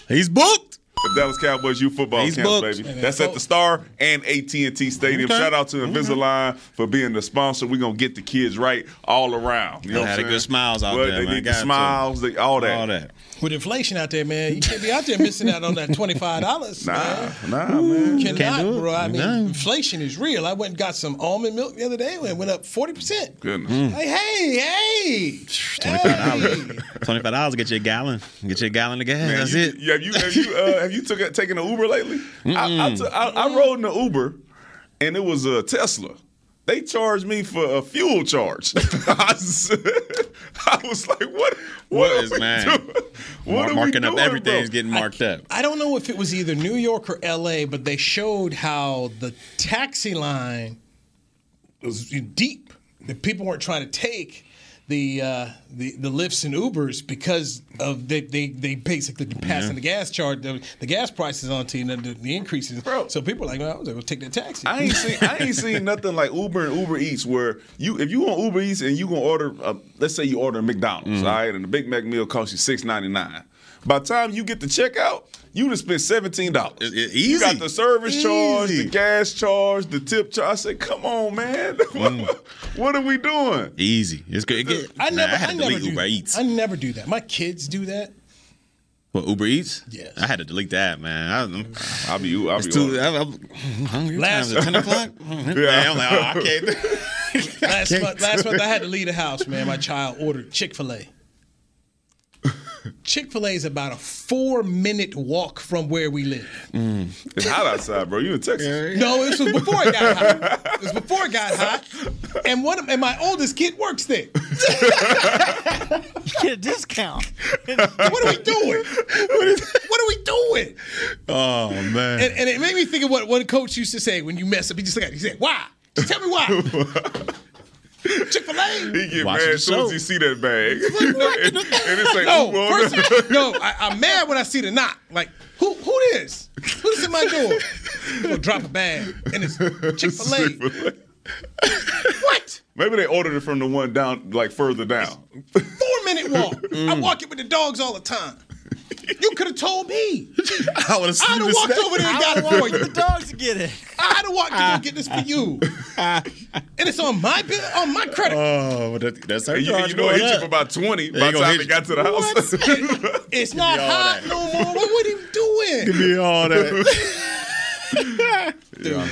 He's booked. The Dallas Cowboys youth football He's camps, booked. baby. That's at the Star and AT&T Stadium. Okay. Shout out to Invisalign for being the sponsor. We're gonna get the kids right all around. You know They what had I'm a saying? good smiles out Well, there, They man. need the smiles, they, all that. All that. With inflation out there, man, you can't be out there missing out on that twenty five dollars. Nah, man. nah, man. You cannot, do it. bro. I mean, No. inflation is real. I went and got some almond milk the other day and it went up forty percent. Goodness. Hey, hey, hey! Twenty-five dollars. Twenty-five dollars get you a gallon. Get you a gallon of gas. Man, That's you, it. you- Have you have you uh, have you took taken an Uber lately? I, I, took, I, I rode in the Uber, and it was a Tesla. They charged me for a fuel charge. I, was, like, "What? What, What are we man? doing? What Mar- are we marking up doing, everything's bro? getting marked up. I don't know if it was either New York or L.A., but they showed how the taxi line was deep. The people weren't trying to take the uh, the the Lyfts and Ubers because of they they, they basically passing the gas charge the, the gas prices on to you know, the, the increases. Bro. So people are like, well, I was going to take that taxi. I ain't seen I ain't seen nothing like Uber and Uber Eats where you if you on Uber Eats and you gonna order uh, let's say you order a McDonald's, all right, and the Big Mac meal costs you six ninety nine. By the time you get the checkout, you just spent seventeen dollars. It- it- You got the service charge, the gas charge, the tip charge. I said, come on, man, mm. what are we doing? Easy. It's good. It get, I nah, never, I had I to never delete do Uber that. Eats. I never do that. My kids do that. What Uber Eats? Yes. I had to delete that, man. I, I'm, I'll be I'll it's be too. ordering. I'm, I'm hungry. Last- Ten o'clock. yeah. I'm like, oh, I can't. Last month, last month I had to leave the house, man. My child ordered Chick Fil A. Chick Fil A is about a four-minute walk from where we live. Mm. It's hot outside, bro. You in Texas? No, this was before it got hot. It was before it got hot. And one of, and my oldest kid works there. Get a discount. What are we doing? What, is, what are we doing? oh man. And, and it made me think of what one coach used to say when you mess up. He just like. He said, "Why? Just tell me why." Chick Fil A. He get Watch mad the as soon as show. he see that bag. and, and it's like, No, Uber first, no, I, I'm mad when I see the knock. Like, who who this? Who's in my door? He'll drop a bag and it's Chick Fil A. What? Maybe they ordered it from the one down, like further down. Four minute walk. I walk in with the dogs all the time. You could have told me. I would have I'd have walked over there and got it for you. the dogs to get it. I'd have walked in and get this for you. and it's on my bill, on my credit. Oh, but that, that's our And you, charge you know, it going hit you for about 20 by They the time hit it got to the house. it's not hot that. no more. What, what are you doing? Give me all that. Yeah,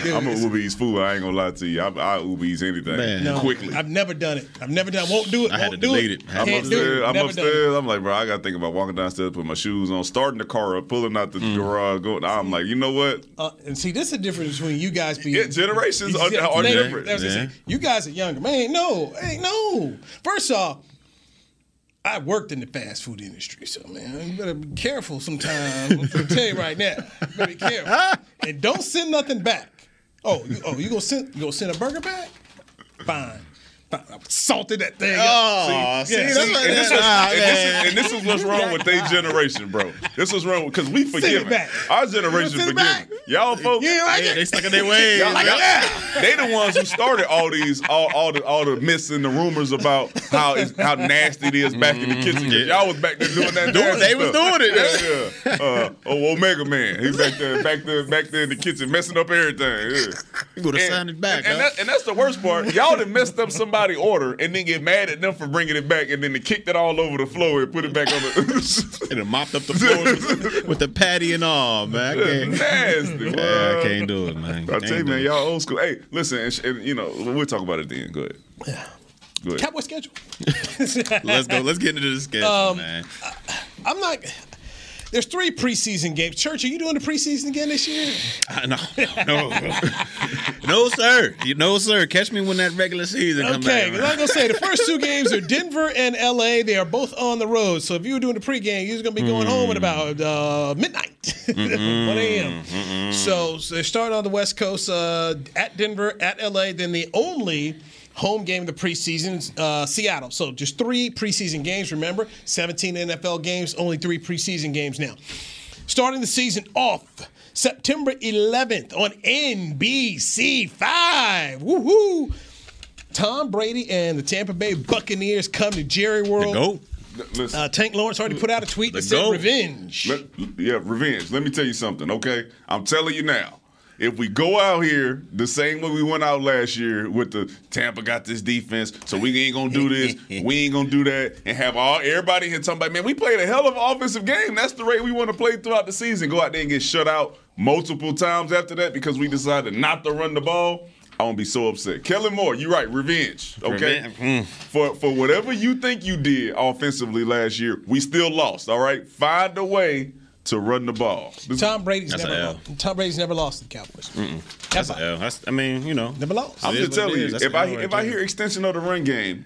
dude, I'm a Uber Eats fool. I ain't gonna lie to you. I, I Uber Eats anything Man. No, quickly. I've never done it. I've never done. it. Won't do it. I had won't to do delete it. it. I'm Can't do upstairs. it. I'm Never upstairs. I'm like, bro, I gotta think about walking downstairs, put my shoes on, starting the car up, pulling out the garage, going. I'm like, you know what? Uh, and see, this is the difference between you guys being Yeah, generations are- are they- different. that's Yeah. You guys are younger, man. No, ain't no. First off, I worked in the fast food industry, so man, you better be careful sometimes. I'm gonna tell you right now, you better be careful, and don't send nothing back. Oh, you, oh, you gonna send you gonna send a burger back? Fine. Fine. I salted that thing. up. Oh, see, Yeah, that's see, And this, was, ah, and, this is, and this is what's wrong with their generation, bro. This was wrong because we forgive back. Our generation Send it forgive. Y'all folks. You ain't like Yeah, they stuck in their ways. Y'all, y'all- they the ones who started all these, all, all the, all the myths and the rumors about how it's, how nasty it is back in the kitchen. yeah. Y'all was back there doing that. Doing- nasty they was doing it. Yeah, yeah. Uh, oh, Omega Man, he's back there, back there, back there in the kitchen, messing up everything. Yeah. You would have And- signed it back. and, huh? that, and that's the worst part. Y'all done messed up somebody order and then get mad at them for bringing it back, and then they kicked it all over the floor and put it back on the. and it mopped up the floor with, with the patty and all, man. I can't, nasty. yeah, I can't do it, man. I tell you, man, y'all old school. Hey, listen, and, and, you know, we'll talk about it then. Go ahead. Go ahead. Cowboy schedule. Let's go. Let's get into the schedule, Um, man. I'm not. There's three preseason games. Church, are you doing the preseason again this year? Uh, no, no, no, sir. No, sir. Catch me when that regular season comes Okay, back. I'm gonna say the first two games are Denver and LA. They are both on the road. So if you were doing the pregame, you're gonna be going home at about uh, midnight, 1 a.m. So, so they start on the West Coast uh, at Denver, at LA. Then the only home game of the preseason uh, Seattle. So just three preseason games. Remember, 17 NFL games, only three preseason games now. Starting the season off September 11th on NBC5. Woohoo! Tom Brady and the Tampa Bay Buccaneers come to Jerry World. Go. Listen, Uh, Tank Lawrence already put out a tweet that said GOAT. revenge. let, yeah, revenge. Let me tell you something, okay? I'm telling you now. If we go out here the same way we went out last year with the Tampa got this defense, so we ain't gonna do this, we ain't gonna do that, and have all everybody here talking about, man, we played a hell of an offensive game. That's the rate we want to play throughout the season. Go out there and get shut out multiple times after that because we decided not to run the ball. I won't be so upset. Kellen Moore, you're right. Revenge, okay? Revenge, mm. For for whatever you think you did offensively last year, we still lost. All right, find a way to run the ball. This- Tom Brady's That's never lost. Tom Brady's never lost to the Cowboys. That's, Ever. a L. That's, I mean, you know. Never lost. I'm just telling you, if an I L right if I hear extension of the run game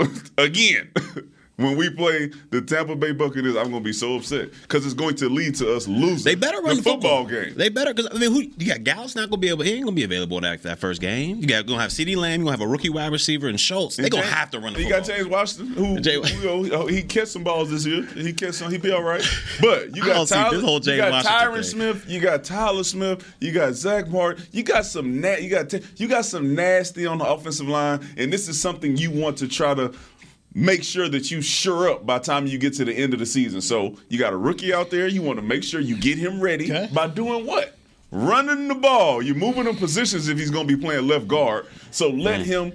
again. When we play the Tampa Bay Buccaneers, I'm going to be so upset because it's going to lead to us losing. They better run the the, football game. They better because I mean, who you got? Gallup's not gonna be able. He ain't gonna be available that, that first game. You got gonna have CeeDee Lamb. You gonna have a rookie wide receiver and Schultz. They gonna have to run the ball. You got James Washington, who, Jay- who, you oh, know, oh, he catch some balls this year. He catch some. He be all right. But you got Tyler, this whole you got Tyron. Smith. You got Tyler Smith. You got Zack Martin. You got some. Na- you got you got some nasty on the offensive line, and this is something you want to try to. Make sure that you sure up by the time you get to the end of the season. So you got a rookie out there. You want to make sure you get him ready Okay. by doing what? Running the ball. You're moving him positions if he's going to be playing left guard. So Mm. let him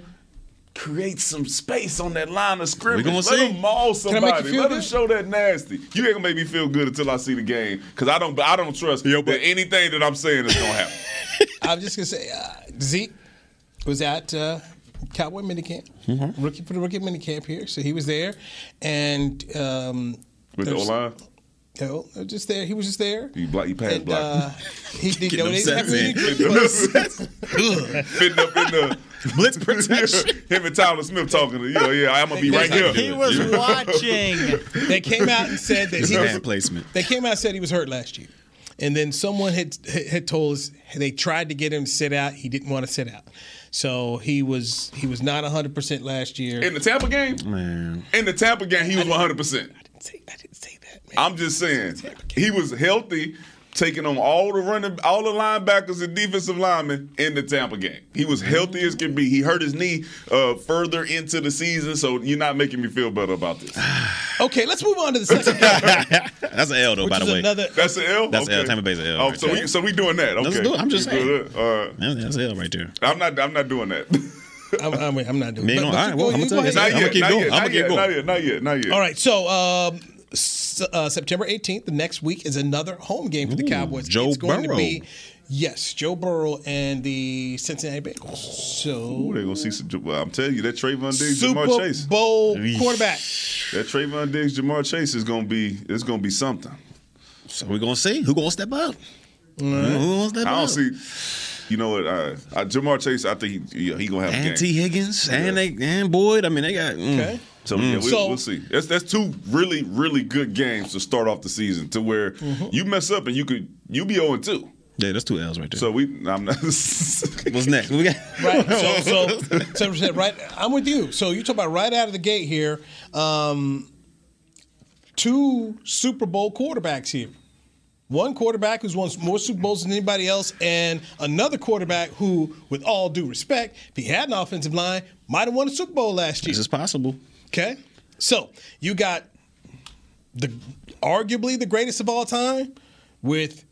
create some space on that line of scrimmage. Let see. him maul I make you somebody. feel Let him show that nasty. You ain't gonna make me feel good until I see the game because I don't. I don't trust Yo, that anything that I'm saying is gonna happen. I'm just gonna say uh, Zeke was at uh, Cowboy minicamp, Mm-hmm. rookie for the rookie minicamp here, so he was there, and um, With the O there's- line, you know, just there. He was just there. he block. He pass And, block. uh, he did. Getting You know, them they didn't have sets any in. Fitting up in the Blitz protection. him and Tyler Smith talking. To, You know, yeah, I'm gonna be right here. He was watching. They came out and said that he was, hand placement. They came out and said he was hurt last year. And then someone had had told us they tried to get him to sit out. He didn't want to sit out. So he was he was not 100% last year. In the Tampa game, Man, in the Tampa game, he was 100. percent I didn't say I didn't say that, man. I'm just saying he was healthy. Taking on all the running, all the linebackers and defensive linemen in the Tampa game. He was healthy as can be. He hurt his knee uh, further into the season, so you're not making me feel better about this. Okay, let's move on to the second game. That's an L though, Which by the way. another- That's an L. That's okay. L. Tampa Bay's an L. Oh, right so there. we so we doing that? Okay, Let's do it. I'm just doing saying. that? All right. That's an L right there. I'm not. I'm not doing that. I'm, I'm, I'm not doing Man, but- but all right, well, I'm you gonna tell you. not I'ma yet. keep not going. yet. I'ma Not keep yet. going. Not yet. Not yet. Not yet. All right, so um, s- uh, September 18th, the next week is another home game for the Ooh, Cowboys. Joe it's going Burrow. to be yes, Joe Burrow and the Cincinnati Bengals. So They're gonna see some. Well, I'm telling you, that Trevon Diggs, Super Ja'Marr Chase, Bowl Eesh. quarterback. that Trevon Diggs, Ja'Marr Chase is gonna be. It's gonna be something. So we're gonna see who gonna step up. Who gonna step I don't up? see. You know what? Uh, uh, Ja'Marr Chase, I think he, he, he gonna have a And game. Tee Higgins and they and Boyd. I mean, they got mm. Okay. So yeah, we, So- we'll see. That's that's two really really good games to start off the season. To where Mm-hmm. you mess up and you could you be 0 2. Yeah, that's two L's right there. So we I'm not. what's next? We got Right. So, so, so we said, right. I'm with you. So you talk about right out of the gate here. Um, two Super Bowl quarterbacks here. One quarterback who's won more Super Bowls than anybody else, and another quarterback who, with all due respect, if he had an offensive line, might have won a Super Bowl last year. this is possible. Okay, so you got the arguably the greatest of all time with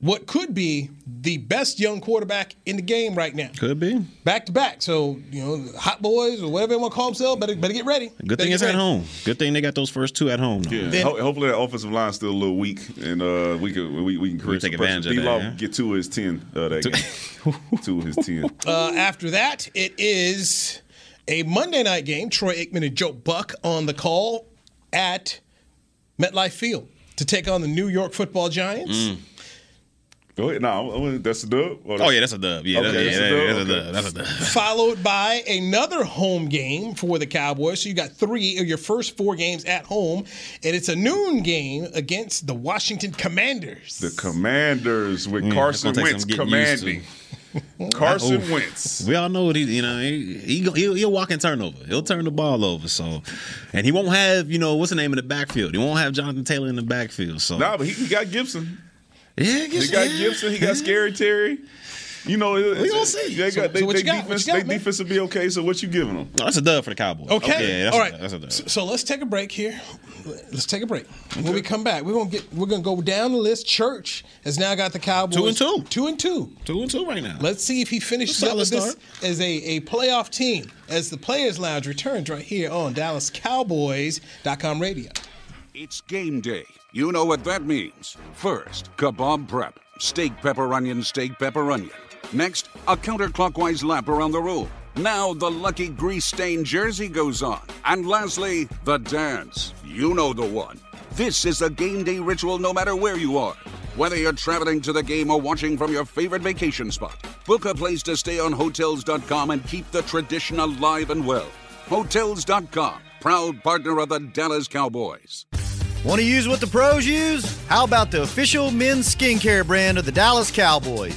what could be the best young quarterback in the game right now. Could be. Back to back. So, you know, hot boys or whatever they want to call themselves, better, better get ready. Good Better thing get it's at home. Good thing they got those first two at home. Though. Yeah, Then- ho- hopefully that offensive line's still a little weak, and uh, we can we, we can create take some pressure. advantage of that, D-Law yeah. get two of his ten uh, that game. two of his ten. Uh, after that, it is a Monday night game. Troy Aikman and Joe Buck on the call at MetLife Field to take on the New York football Giants. Go ahead. No, that's a dub. Or Oh yeah, that's a dub. Yeah, Okay, that- that's a dub? that's a dub. That's a dub. followed by another home game for the Cowboys. So you got three of your first four games at home, and it's a noon game against the Washington Commanders. the Commanders with Mm, Carson that's gonna Wentz some used to. commanding. Carson Oof. Wentz. We all know what he, you know, he, he, he'll, he'll walk and turnover. He'll turn the ball over. So, and he won't have, you know, what's the name of the backfield? He won't have Jonathan Taylor in the backfield. So, Nah, but he, he got Gibson. yeah, He got Gibson. He got Scary Terry. You know, We gonna see. They So- they, so what they you got? What defense. you got, they defense will be okay. So what you giving them? No, that's a dub for the Cowboys. Okay. Yeah, that's All a, that's a dub. So, so let's take a break here. Let's take a break. When we come back, we're gonna get we're gonna go down the list. Church has now got the Cowboys Two and two. Two and two. Two and two right now. Let's see if he finishes Solid up with this as a, a playoff team as the Players Lounge returns right here on DallasCowboys.com radio. It's game day. You know what that means. First, kebab prep. Steak, pepper, onion, steak, pepper, onion. Next, a counterclockwise lap around the room. Now the lucky grease stained jersey goes on. And lastly, the dance. You know the one. This is a game day ritual no matter where you are. Whether you're traveling to the game or watching from your favorite vacation spot, book a place to stay on Hotels.com and keep the tradition alive and well. Hotels.com, proud partner of the Dallas Cowboys. Want to use what the pros use? How about the official men's skincare brand of the Dallas Cowboys?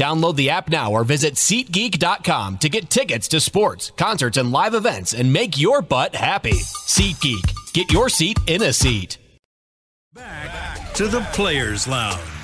Download the app now or visit SeatGeek.com to get tickets to sports, concerts, and live events and make your butt happy. SeatGeek. Get your seat in a seat. Back to the Players Lounge.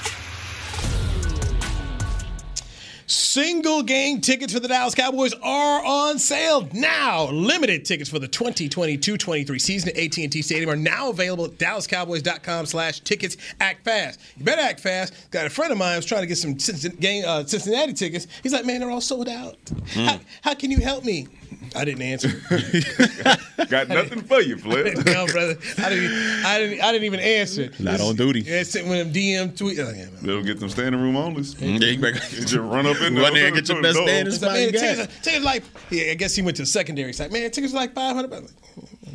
Single game tickets for the Dallas Cowboys are on sale now. Limited tickets for the 2022-23 season at AT&T Stadium are now available at dallascowboys.com slash tickets. Act fast. You better act fast. Got a friend of mine who's trying to get some uh, Cincinnati tickets. He's like, man, they're all sold out. Mm. How, how can you help me? I didn't answer. Got nothing for you, Flip. no, brother. I didn't, I didn't. I didn't even answer. Not on duty. Yeah, sitting with them DM tweet. Oh, yeah, They'll get them standing room only. Mm-hmm. Yeah, you better just run up in there, run there and get your best standing spot. Man, tickets, tickets like. Yeah, I guess he went to the secondary side. Man, tickets like five hundred.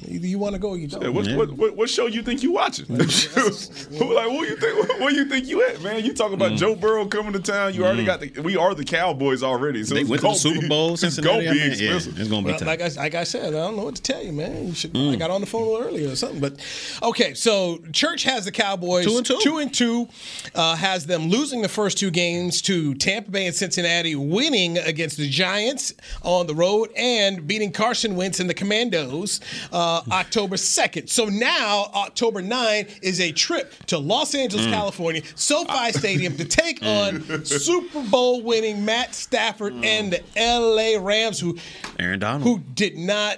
Either you want to go, or you don't. Yeah, what, yeah. What, what, what, show you think you watching? like, what you think? Where you think you at, man? You talking about mm. Joe Burrow coming to town? You already mm. got the. We are the Cowboys already. So they went to the Super Bowl. It's gonna be expensive. Gonna be well. Like I, like I said, I don't know what to tell you, man. You should. Mm. I got on the phone a little earlier or something, but okay. So Church has the Cowboys two and two. Two and two uh, has them losing the first two games to Tampa Bay and Cincinnati, winning against the Giants on the road and beating Carson Wentz and the Commandos uh, October 2nd. So now, October 9 is a trip to Los Angeles, mm. California, SoFi Stadium to take mm. on Super Bowl winning Matt Stafford mm. and the LA Rams, who Aaron Donald, who did not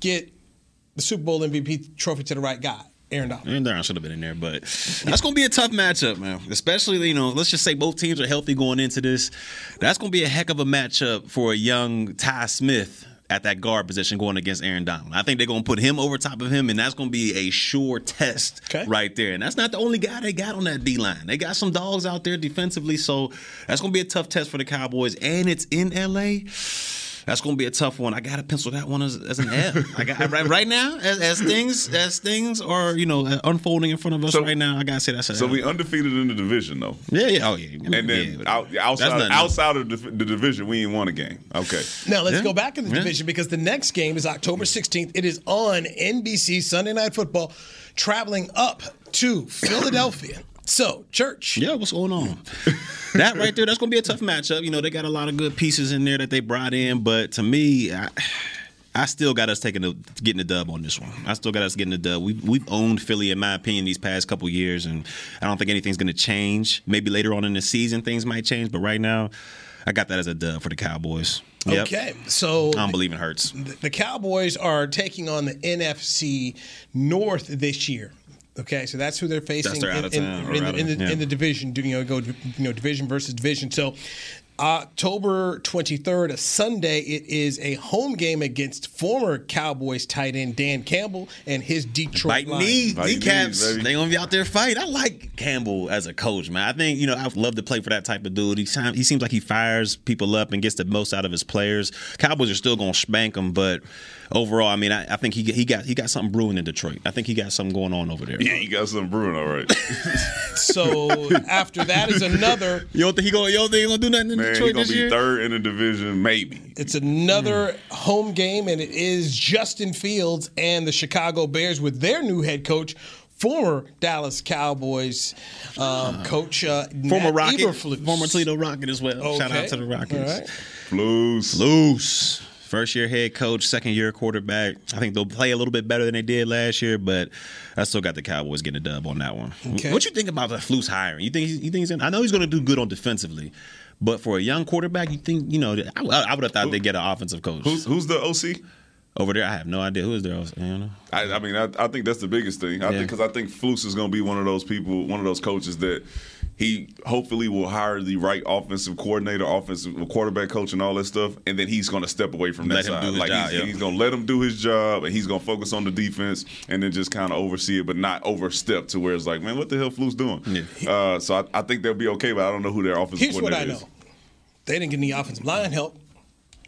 get the Super Bowl MVP trophy to the right guy. Aaron Donald. Aaron Donald should have been in there, but that's going to be a tough matchup, man. Especially, you know, let's just say both teams are healthy going into this. That's going to be a heck of a matchup for a young Ty Smith at that guard position going against Aaron Donald. I think they're going to put him over top of him, and that's going to be a sure test okay. right there. And that's not the only guy they got on that D line. They got some dogs out there defensively, so that's going to be a tough test for the Cowboys. And it's in LA that's going to be a tough one. I got to pencil that one as, as an F. I got right, right now as, as, things as things are you know uh, unfolding in front of us so, right now. I got to say that's a so F. we undefeated in the division though. Yeah, yeah, oh yeah. And then yeah, out, outside outside of the, the, division, we ain't won a game. Okay. Now let's yeah. go back in the yeah. division because the next game is October 16th. It is on NBC Sunday Night Football, traveling up to Philadelphia. So, church. Yeah, what's going on? that right there, that's going to be a tough matchup. You know, they got a lot of good pieces in there that they brought in, but to me, I, I still got us taking the getting the dub on this one. I still got us getting the dub. We've we've owned Philly, in my opinion, these past couple years, and I don't think anything's going to change. Maybe later on in the season things might change, but right now, I got that as a dub for the Cowboys. Yep. Okay, so I don't believe it hurts. The Cowboys are taking on the NFC North this year. Okay, so that's who they're facing in, in, in, in, the, yeah. in the division. You know, go you know division versus division. So October 23rd, a Sunday, it is a home game against former Cowboys tight end Dan Campbell and his Detroit Bite line. knee, kneecaps. They gonna be out there fight. I like Campbell as a coach, man. I think you know I'd love to play for that type of dude. He he seems like he fires people up and gets the most out of his players. Cowboys are still gonna spank them, but overall, I mean, I, I, think he he got he got something brewing in Detroit. I think he got something going on over there. Yeah, he got something brewing, all right. so after that is another. You don't think he gonna You don't think he gonna do nothing in Man, Detroit he gonna this be year? third in the division, maybe. It's another mm. home game, and it is Justin Fields and the Chicago Bears with their new head coach former Dallas Cowboys um, coach, uh, former Matt Rocket, Eberflus. former Toledo Rocket as well. Okay. Shout out to the Rockets. Loose, loose. First year head coach, second year quarterback. I think they'll play a little bit better than they did last year, but I still got the Cowboys getting a dub on that one. Okay. What you think about the Flus hiring? You think you think he's gonna, I know he's going to do good on defensively, but for a young quarterback, you think you know? I, I would have thought Who, they'd get an offensive coach. Who's, who's the OC? Over there, I have no idea who is there. I, I mean, I, I, think that's the biggest thing. I yeah. think because I think Flus is going to be one of those people, one of those coaches that he hopefully will hire the right offensive coordinator, offensive quarterback coach, and all that stuff, and then he's going to step away from let that side. like job, he's, yeah. he's going to let him do his job, and he's going to focus on the defense, and then just kind of oversee it, but not overstep to where it's like, man, what the hell, Flus doing? Yeah. Uh, so I, I, think they'll be okay, but I don't know who their offensive Here's coordinator what I know: they didn't get any offensive line help.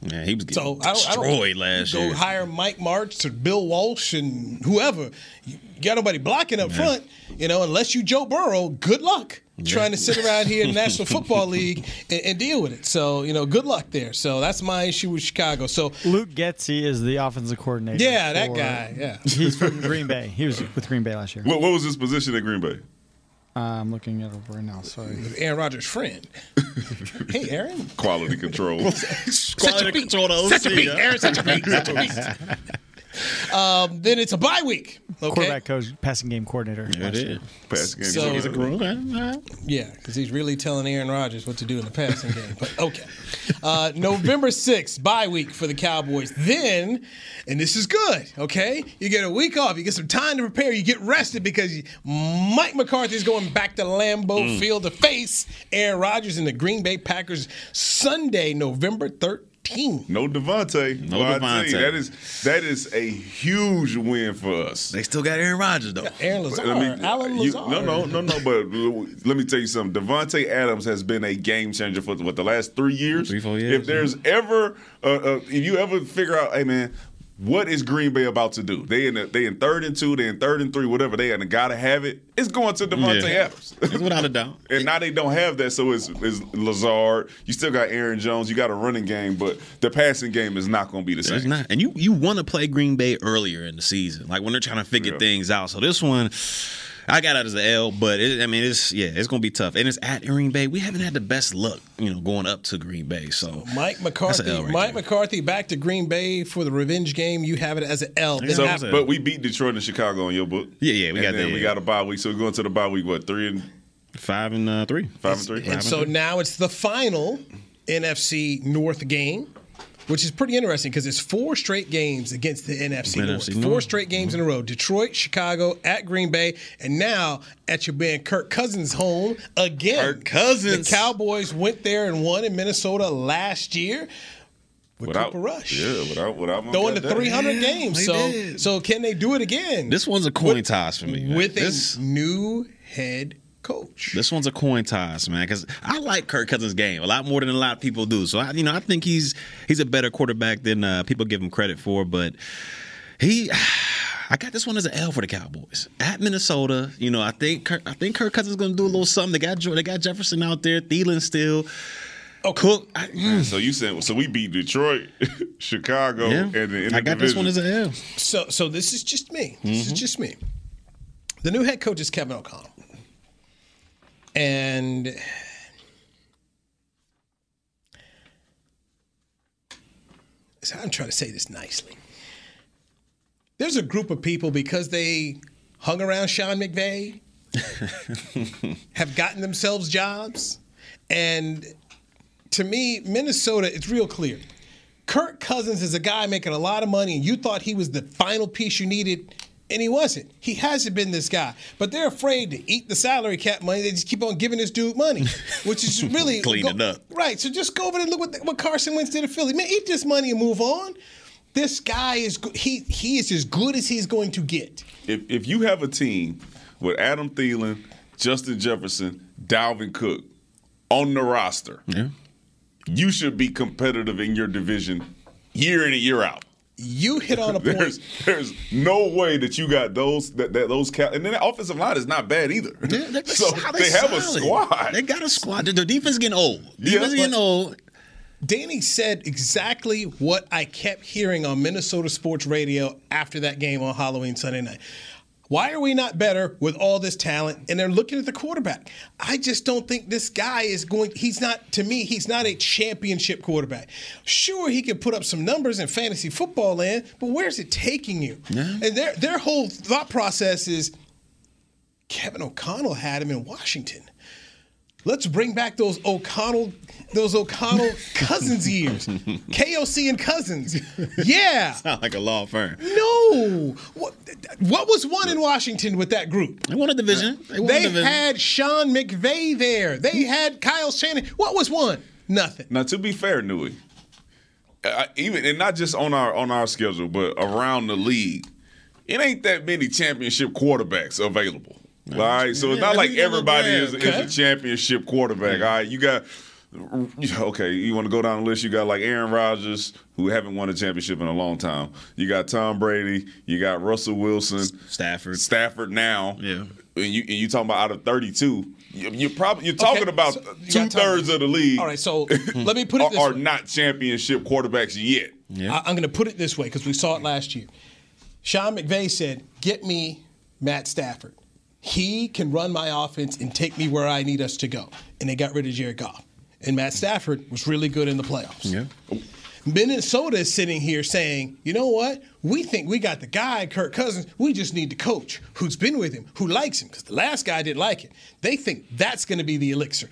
Yeah, he was getting so I don't, destroyed I don't last go year. Go hire Mike Martz or Bill Walsh and whoever. You got nobody blocking up yeah. front, you know, unless you Joe Burrow. Good luck yeah. trying to sit around here in the National Football League and, and, deal with it. So you know, good luck there. So that's my issue with Chicago. So Luke Getsy is the offensive coordinator. Yeah, that guy. Yeah, he's from Green Bay. He was with Green Bay last year. What, what was his position at Green Bay? I'm looking at it right now. Sorry. Aaron Rodgers' friend. hey, Aaron. Quality control. Quality control. Such a beat. Aaron, such a beat. Such a beat. Um, then it's a bye week. Okay. Quarterback coach, passing game coordinator. There it last year. is. Pass game. So- He's a okay. Yeah, because he's really telling Aaron Rodgers what to do in the passing game. But okay. Uh, November 6th, bye week for the Cowboys. Then, and this is good, okay? You get a week off. You get some time to prepare. You get rested because Mike McCarthy is going back to Lambeau Field to face Aaron Rodgers and the Green Bay Packers Sunday, November 13th. No Davante. No Well, I tell you, Davante. That is that is a huge win for us. They still got Aaron Rodgers though. Aaron Lazard, Let me- Alan you- no, no, no, no. But let me tell you something. Davante Adams has been a game changer for what the last three years. Three, four years, If there's ever, uh, uh, if you ever figure out, hey man, what is Green Bay about to do? They in the, they in third and two, they in third and three, whatever they and gotta have it. It's going to Davante Yeah. Adams. It's without a doubt. And now they don't have that, so it's, it's Lazard. You still got Aaron Jones. You got a running game, but the passing game is not going to be the It's same. not. And you you want to play Green Bay earlier in the season, like when they're trying to figure Yeah. things out. So this one, I got it as an L, but it, I mean, it's yeah, it's gonna be tough, and it's at Green Bay. We haven't had the best luck, you know, going up to Green Bay. So Mike That's McCarthy. an L right Mike there. McCarthy back to Green Bay for the revenge game. You have it as an L. So, after- but we beat Detroit and Chicago in your book. Yeah, yeah, we and got then that, We got a bye week, so we're going to the bye week. What three and five and uh, three, five and three? And so now it's the final NFC North game, which is pretty interesting because it's four straight games against the NFC, NFC North. Four straight games in a mm-hmm. row. Detroit, Chicago, at Green Bay, and now at your man Kirk Cousins' home again. Kirk Cousins. The Cowboys went there and won in Minnesota last year with without Cooper Rush. Yeah, without without my Throwing to goddamn- 300 games. they So, did. so can they do it again? this one's a coin toss for me. man. with this a new head coach. this one's a coin toss, man. Because I like Kirk Cousins' game a lot more than a lot of people do. So I, you know, I think he's he's a better quarterback than uh, people give him credit for. But he. I got this one as an L for the Cowboys at Minnesota. You know, I think Kirk, I think Kirk Cousins is going to do a little something. They got they got Jefferson out there, Thielen still. Oh, Cook. I, mm. So you said so we beat Detroit, Chicago, Yeah. and the, in I the got this one as division. an L. So, so this is just me. This Mm-hmm. is just me. The new head coach is Kevin O'Connell, and so I'm trying to say this nicely. There's a group of people because they hung around Sean McVay, have gotten themselves jobs, and to me, Minnesota, it's real clear. Kirk Cousins is a guy making a lot of money, and you thought he was the final piece you needed, and he wasn't. He hasn't been this guy. But they're afraid to eat the salary cap money. They just keep on giving this dude money, which is really Clean it up. Right. So just go over there and look what, what Carson Wentz did to Philly. Man, eat this money and move on. This guy is go- he he is as good as he's going to get. If if you have a team with Adam Thielen, Justin Jefferson, Dalvin Cook on the roster, Yeah. you should be competitive in your division year in and year out. You hit on a point. There's there's no way that you got those that, that those cap and then the offensive line is not bad either. Yeah, so they have a squad. They got a squad. Their defense getting old. Yeah, Defense getting old. Danny said exactly what I kept hearing on Minnesota sports radio after that game on Halloween Sunday night. Why are we not better with all this talent? And they're looking at the quarterback. I just don't think this guy is going. He's not to me. He's not a championship quarterback. Sure, he can put up some numbers in fantasy football land, but where's it taking you? And their their whole thought process is Kevin O'Connell had him in Washington. Let's bring back those O'Connell, those O'Connell Cousins years, KOC and Cousins. Yeah. Sound like a law firm. No. What, what was one in Washington with that group? They won a division. They won a They division. had Sean McVay there. They had Kyle Shanahan. What was one? Nothing. Now, to be fair, Newy, I, even and not just on our on our schedule, but around the league, it ain't that many championship quarterbacks available. All right, so it's not I like think you look everybody is, is a championship quarterback. All right, you got. Okay, you want to go down the list? You got like Aaron Rodgers, who haven't won a championship in a long time. You got Tom Brady. You got Russell Wilson, Stafford. Stafford now. Yeah. and you and you talking about out of thirty two, you, you're probably you're talking Okay, about so two thirds of the league. All right, so let me put it are, this are way. not championship quarterbacks yet. I, I'm going to put it this way because we saw it last year. Sean McVay said, "Get me Matt Stafford. He can run my offense and take me where I need us to go." And they got rid of Jared Goff. and Matt Stafford was really good in the playoffs. Yeah. Minnesota is sitting here saying, you know what? We think we got the guy, Kirk Cousins. We just need the coach who's been with him, who likes him, because the last guy didn't like it. They think that's going to be the elixir.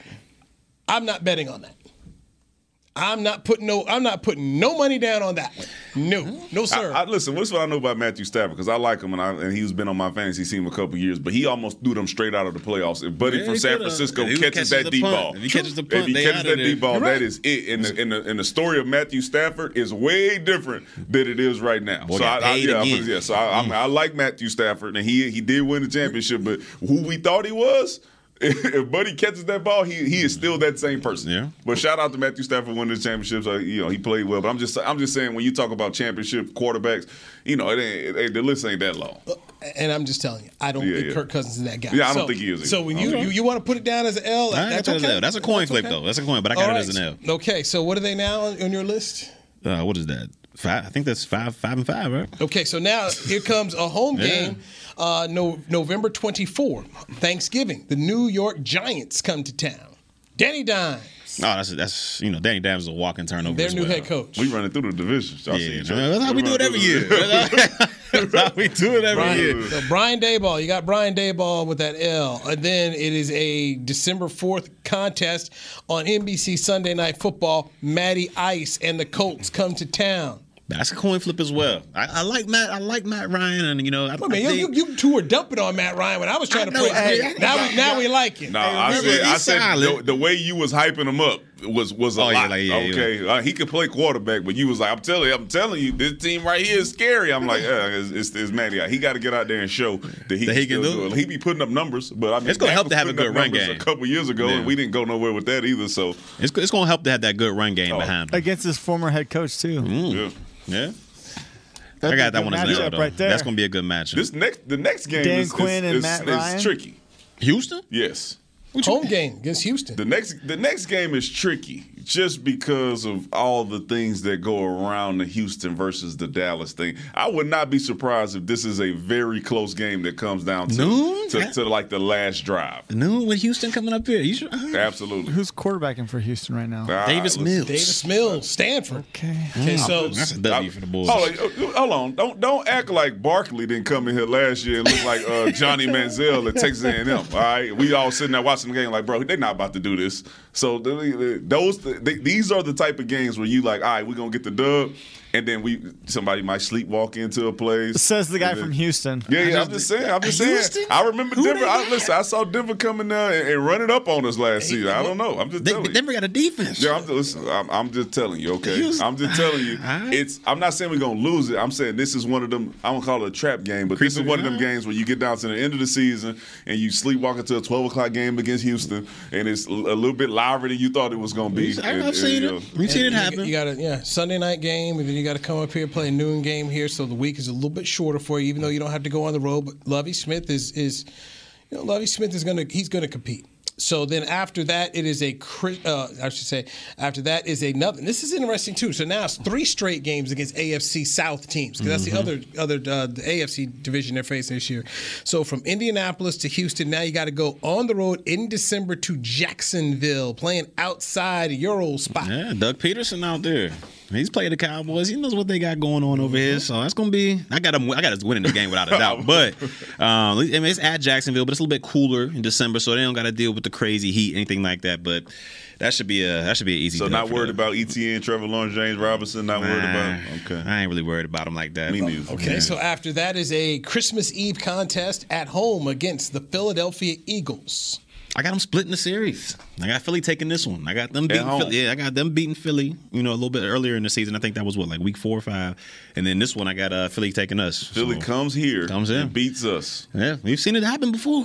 I'm not betting on that. I'm not putting no. I'm not putting no money down on that. one. No, no sir. I, I, listen, what's what I know about Matthew Stafford because I like him and, I, and he's been on my fantasy team a couple years, but he almost threw them straight out of the playoffs. If Buddy Yeah, from San. Francisco catches catches that the deep punt, ball, if he catches the punt, if he they catches out that of there. deep ball, You're right. is it. And the, and, the, and the story of Matthew Stafford is way different than it is right now. Boy so I, I, yeah, yeah, so I, I, I like Matthew Stafford, and he he did win the championship, but who we thought he was. If Buddy catches that ball, he he is still that same person. Yeah. But shout out to Matthew Stafford winning the championships. Uh, you know he played well. But I'm just I'm just saying when you talk about championship quarterbacks, you know it ain't, it ain't the list ain't that long. and I'm just telling you, I don't Yeah, think yeah. Kirk Cousins is that guy. Yeah, I don't So- think he is either. So when you, Okay. you, you want to put it down as an L, I that's okay. an L. That's a coin That's flip okay. though. That's a coin, but I got All it as an L. Okay, so what are they now on, on your list? Uh, what is that? Five. I think that's five, five and five, right? Okay, so now here comes a home Yeah. game, uh, no, November 24, Thanksgiving. The New York Giants come to town. Danny Dimes, Oh, that's that's you know Danny Dimes is a walking turnover. their as new well. head coach. We running through the divisions. Y'all see Yeah, each other. that's how we do it every year. That's how we do it every Brian, year. so Brian Daboll, you got Brian Daboll with that L. And then it is a December 4th contest on NBC Sunday Night Football. Matty Ice and the Colts come to town. That's a coin flip as well. I, I like Matt. I like Matt Ryan, and you know, I, I mean, I you, think- you, you two were dumping on Matt Ryan when I was trying to know, praise hey. Now we, now we like him. No, I said, I said the, the way you was hyping him up was was a Oh, yeah, lot. like, yeah, yeah. okay, Uh, he could play quarterback, but you was like, I'm telling you, I'm telling you, this team right here is scary. I'm like, yeah, it's, it's, it's Matty. He got to get out there and show that he, That can, he can do it. He be putting up numbers, but I mean, It's gonna help to have a good run game. A couple years ago, Yeah. and we didn't go nowhere with that either. So, it's it's going to help to have that good run game Oh. behind him. against his former head coach too. Mm. Yeah. Yeah, That'd I got that one as an L though. right there. That's going to be a good matchup. This next, the next game Dan is, Quinn is, and is, Matt is Ryan? tricky. Houston. Yes. Home game against Houston. The next the next game is tricky just because of all the things that go around the Houston versus the Dallas thing. I would not be surprised if this is a very close game that comes down to Noon? to, to like the last drive. Noon with Houston coming up here. You should, Absolutely. Who's quarterbacking for Houston right now? Ah, Davis listen. Mills. Davis Mills, Stanford. Okay. Okay, so That's a W for the boys. Hold on, uh, hold on. Don't don't act like Barkley didn't come in here last year and look like uh, Johnny Manziel at Texas A&M. All right, we all sitting there watching the game like, bro, they're not about to do this. So the- the- those they, these are the type of games where you like, all right, we're gonna get the dub, and then we somebody might sleepwalk into a place. Says the guy then- from Houston. Yeah, yeah. I'm just saying. I'm just saying. Houston? I remember Who Denver. I, listen, I saw Denver coming there and, and running up on us last season. I don't know. I'm just They, telling you. Denver got a defense. Yeah, I'm just, listen, I'm, I'm just telling you, okay? Houston. I'm just telling you. All right. It's. I'm not saying we're gonna lose it. I'm saying this is one of them. I don't call it a trap game, but this is one of them games where you get down to the end of the season and you sleepwalk into a 12 o'clock game against Houston, and it's a little bit louder than you thought it was gonna be. I've And- and, seen you it. know, We've seen it happen. You got a yeah Sunday night game, and then you got to come up here play a noon game here, so the week is a little bit shorter for you, even though you don't have to go on the road. But Lovie Smith is is, you know, Lovie Smith is gonna he's gonna compete. So then after that, it is a uh, I should say after that is another. This is interesting too. So now it's three straight games against AFC South teams because that's the other other uh, the AFC division they're facing this year. So from Indianapolis to Houston, now you got to go on the road in December to Jacksonville, playing outside your old spot. Yeah, Doug Pederson out there. He's played the Cowboys. He knows what they got going on over here. So that's gonna be. I got him. I got us winning this game without a doubt. But um, I mean, it's at Jacksonville, but it's a little bit cooler in December, so they don't got to deal with the crazy heat, anything like that. But that should be a that should be an easy. so not worried them. about Etienne, Trevor Lawrence, James Robinson. Not worried about. Nah, Okay. I ain't really worried about him like that. Me neither. Okay, so after that is a Christmas Eve contest at home against the Philadelphia Eagles. I got them splitting the series. I got Philly taking this one. I got them beating. Philly. Yeah, I got them beating Philly. You know, a little bit earlier in the season. I think that was what like week four or five. And then this one, I got uh, Philly taking us. Philly So, comes here, Comes in. and beats us. Yeah, we've seen it happen before.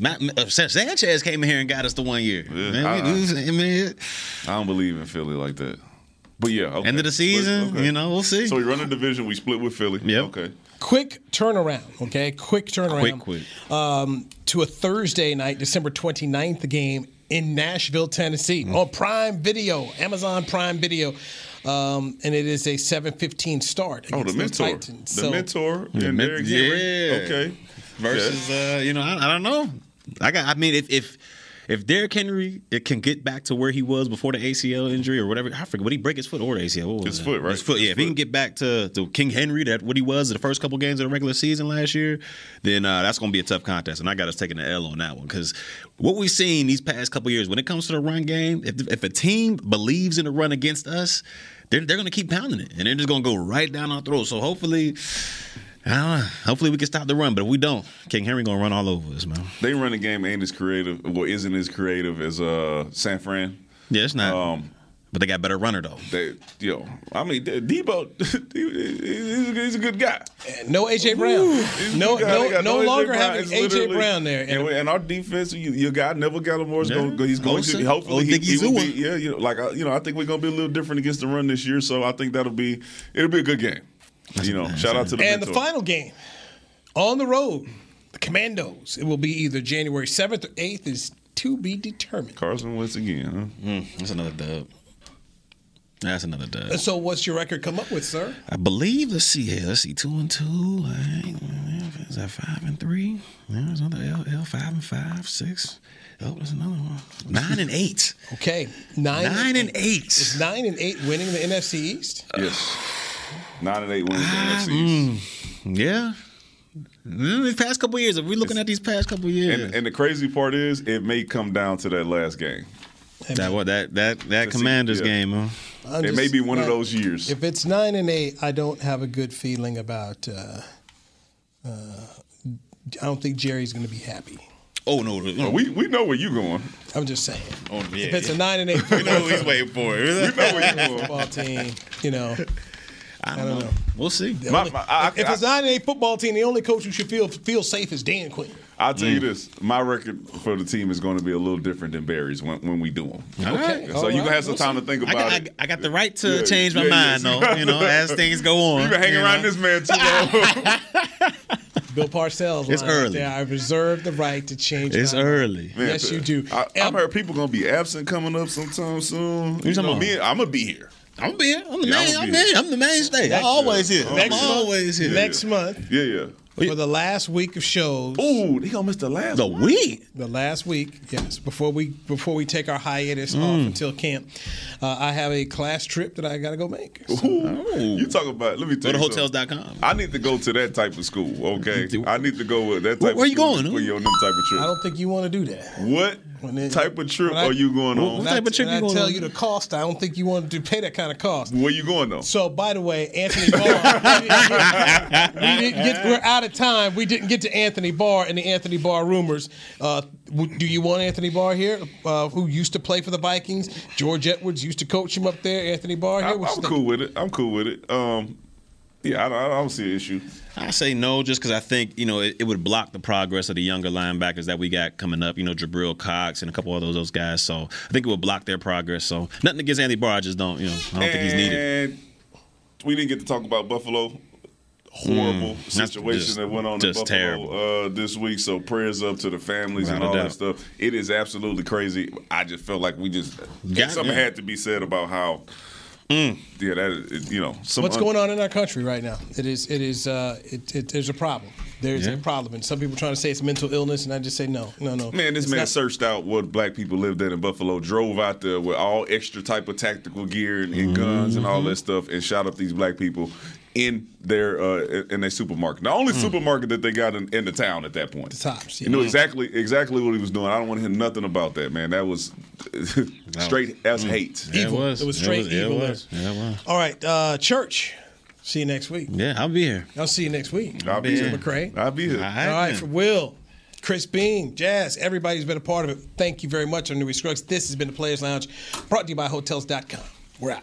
Matt, uh, Sanchez came in here and got us the one year. Yeah, Man, I- I mean, I don't believe in Philly like that. But yeah, okay. end of the season, Okay. you know, we'll see. So we run a division. We split with Philly. Yep. Okay. Quick turnaround, okay? Quick turnaround. quick, quick. Um, to a Thursday night, December 29th game in Nashville, Tennessee on Prime Video, Amazon Prime Video. Um, and it is a 7:15 start. Oh, the against mentor. Titans. The So- mentor The and men- Derrick Henry. yeah. Okay. Versus, uh, you know, I, I don't know. I got. I mean, if if if Derrick Henry it can get back to where he was before the ACL injury or whatever, I forget. Would he break his foot or the ACL? What was His it? foot, right? His foot. Yeah. His if he can get back to, to King Henry, that what he was in the first couple games of the regular season last year, then uh, that's going to be a tough contest. And I got us taking the L on that one because what we've seen these past couple years when it comes to the run game, if if a team believes in the run against us. They're, they're going to keep pounding it, and they're just going to go right down our throat. So hopefully, I. Hopefully we can stop the run, but if we don't, King Henry gonna run all over us, man. They run the game ain't as creative, well, isn't as creative as uh, San Fran. Yeah, it's not. Um, but they got better runner though. They, yo, I mean, Deebo, he's a- he's a good guy. No AJ Brown. He's a No, good guy. They no, no longer Brown. having AJ Brown there. And, and our defense, you, your guy Neville Gallimore is Yeah. going. He's going Bosa. to hopefully he, Old he will be. Yeah, you know, like you know, I think we're going to be a little different against the run this year. So I think that'll be it'll be a good game. You know, shout out to the and the final game on the road, the Commandos. It will be either January seventh or eighth. Is to be determined. Carson Wentz again. Huh? Mm, that's another dub. That's another dub. And so, what's your record come up with, sir? I believe. Let's see here. Let's see. Two and two. Like, is that five and three? Yeah, there's another L. L five and five, six. Oh, there's another one. Nine and eight. Okay, nine, Nine and eight. Is nine and eight winning the NFC East? Yes, nine and eight wins Ah, mm, yeah. Mm, These past couple years, if we're looking at these past couple years, And, and the crazy part is, it may come down to that last game. that what that that that Let's see, Commanders yeah. game, huh? I'm It may be one of those years. If it's nine and eight, I don't have a good feeling about. Uh, uh, I don't think Jerry's going to be happy. Oh no, no. we we know where you're going. I'm just saying. Oh, yeah, if it's yeah. a nine and eight, we know he's waiting for it. We know where you're going. football team, you know. I don't know. We'll see. the My- only- my- I- if it's I- nine and eight football team, the only coach who should feel feel safe is Dan Quinn. I'll tell you Mm. this: my record for the team is going to be a little different than Barry's when, when we do them. Okay, So all you right, gonna have some we'll time see. to think I about got, I, it. I got the right to Yeah, change my yeah, mind, yes. though. You know, as things go on. You've been hanging you around know. this man too long. Bill Parcells. It's line right early. There. I reserve the right to change. It's my mind. early. Man, Yes, you do. I, And- I've heard people gonna be absent coming up sometime soon. you talking about? me, I'm gonna be here. I'm be here. I'm the Yeah, main. I'm I'm, be here. I'm the mainstay. I'm Next- always here. I'm month, always here. Next month, Yeah, yeah. for the last week of shows. Ooh, he gonna miss the last. The one. week. The last week, yes, before we before we take our hiatus Mm. off until camp, uh, I have a class trip that I got to go make. So, Ooh, you talk about? Let me Go tell to you something. hotels.com. I need to go to that type of school. Okay, I need to go with that type. Where- where of you school going? For you on them type of trip? I don't think you want to do that. What When it- type of trip when I- are you going on? What type of trip when you I going tell on? you the cost, I don't think you want to pay that kind of cost. Where you going though? So, by the way, Anthony Barr, we didn't get, we didn't get- we're out of time. We didn't get to Anthony Barr and the Anthony Barr rumors. Uh, do you want Anthony Barr here, uh, who used to play for the Vikings? George Edwards used to coach him up there. Anthony Barr here. I, I'm What you think? cool with it. I'm cool with it. Um, yeah, I, don't- I don't see an issue. I say no, just because I think you know it, it would block the progress of the younger linebackers that we got coming up. You know, Jabril Cox and a couple of those those guys. So I think it would block their progress. So nothing against Andy Barr. I just don't. You know, I don't think he's needed. And we didn't get to talk about Buffalo. Horrible Mm, situation just- that went on in Buffalo uh, this week. So prayers up to the families Without and all that stuff. It is absolutely crazy. I just felt like we just Got- something yeah. had to be said about how. Yeah, that you know some What's un- going on in our country right now? It is. It is. Uh, it, it, there's a problem. There's Yeah. a problem, and some people trying to say it's mental illness, and I just say no, no, no. Man, this man not- searched out what black people lived in in Buffalo, drove out there with all extra type of tactical gear and, and guns and Mm-hmm. all that stuff, and shot up these black people in their uh, in their supermarket. The only supermarket that they got in, in the town at that point. Mm. The tops, You yeah. knew exactly exactly what he was doing. I don't want to hear nothing about that, man. That was straight as hate. Yeah, evil. It was. It was straight yeah, evil It was. Yeah, it was. All right, uh, church. See you next week. Yeah, I'll be here. I'll see you next week. I'll be here. McCray. I'll be here. All All right, for Will, Chris Bean, Jazz, everybody's been a part of it. Thank you very much, on Newy Scruggs. This has been the Players Lounge, brought to you by Hotels.com. We're out.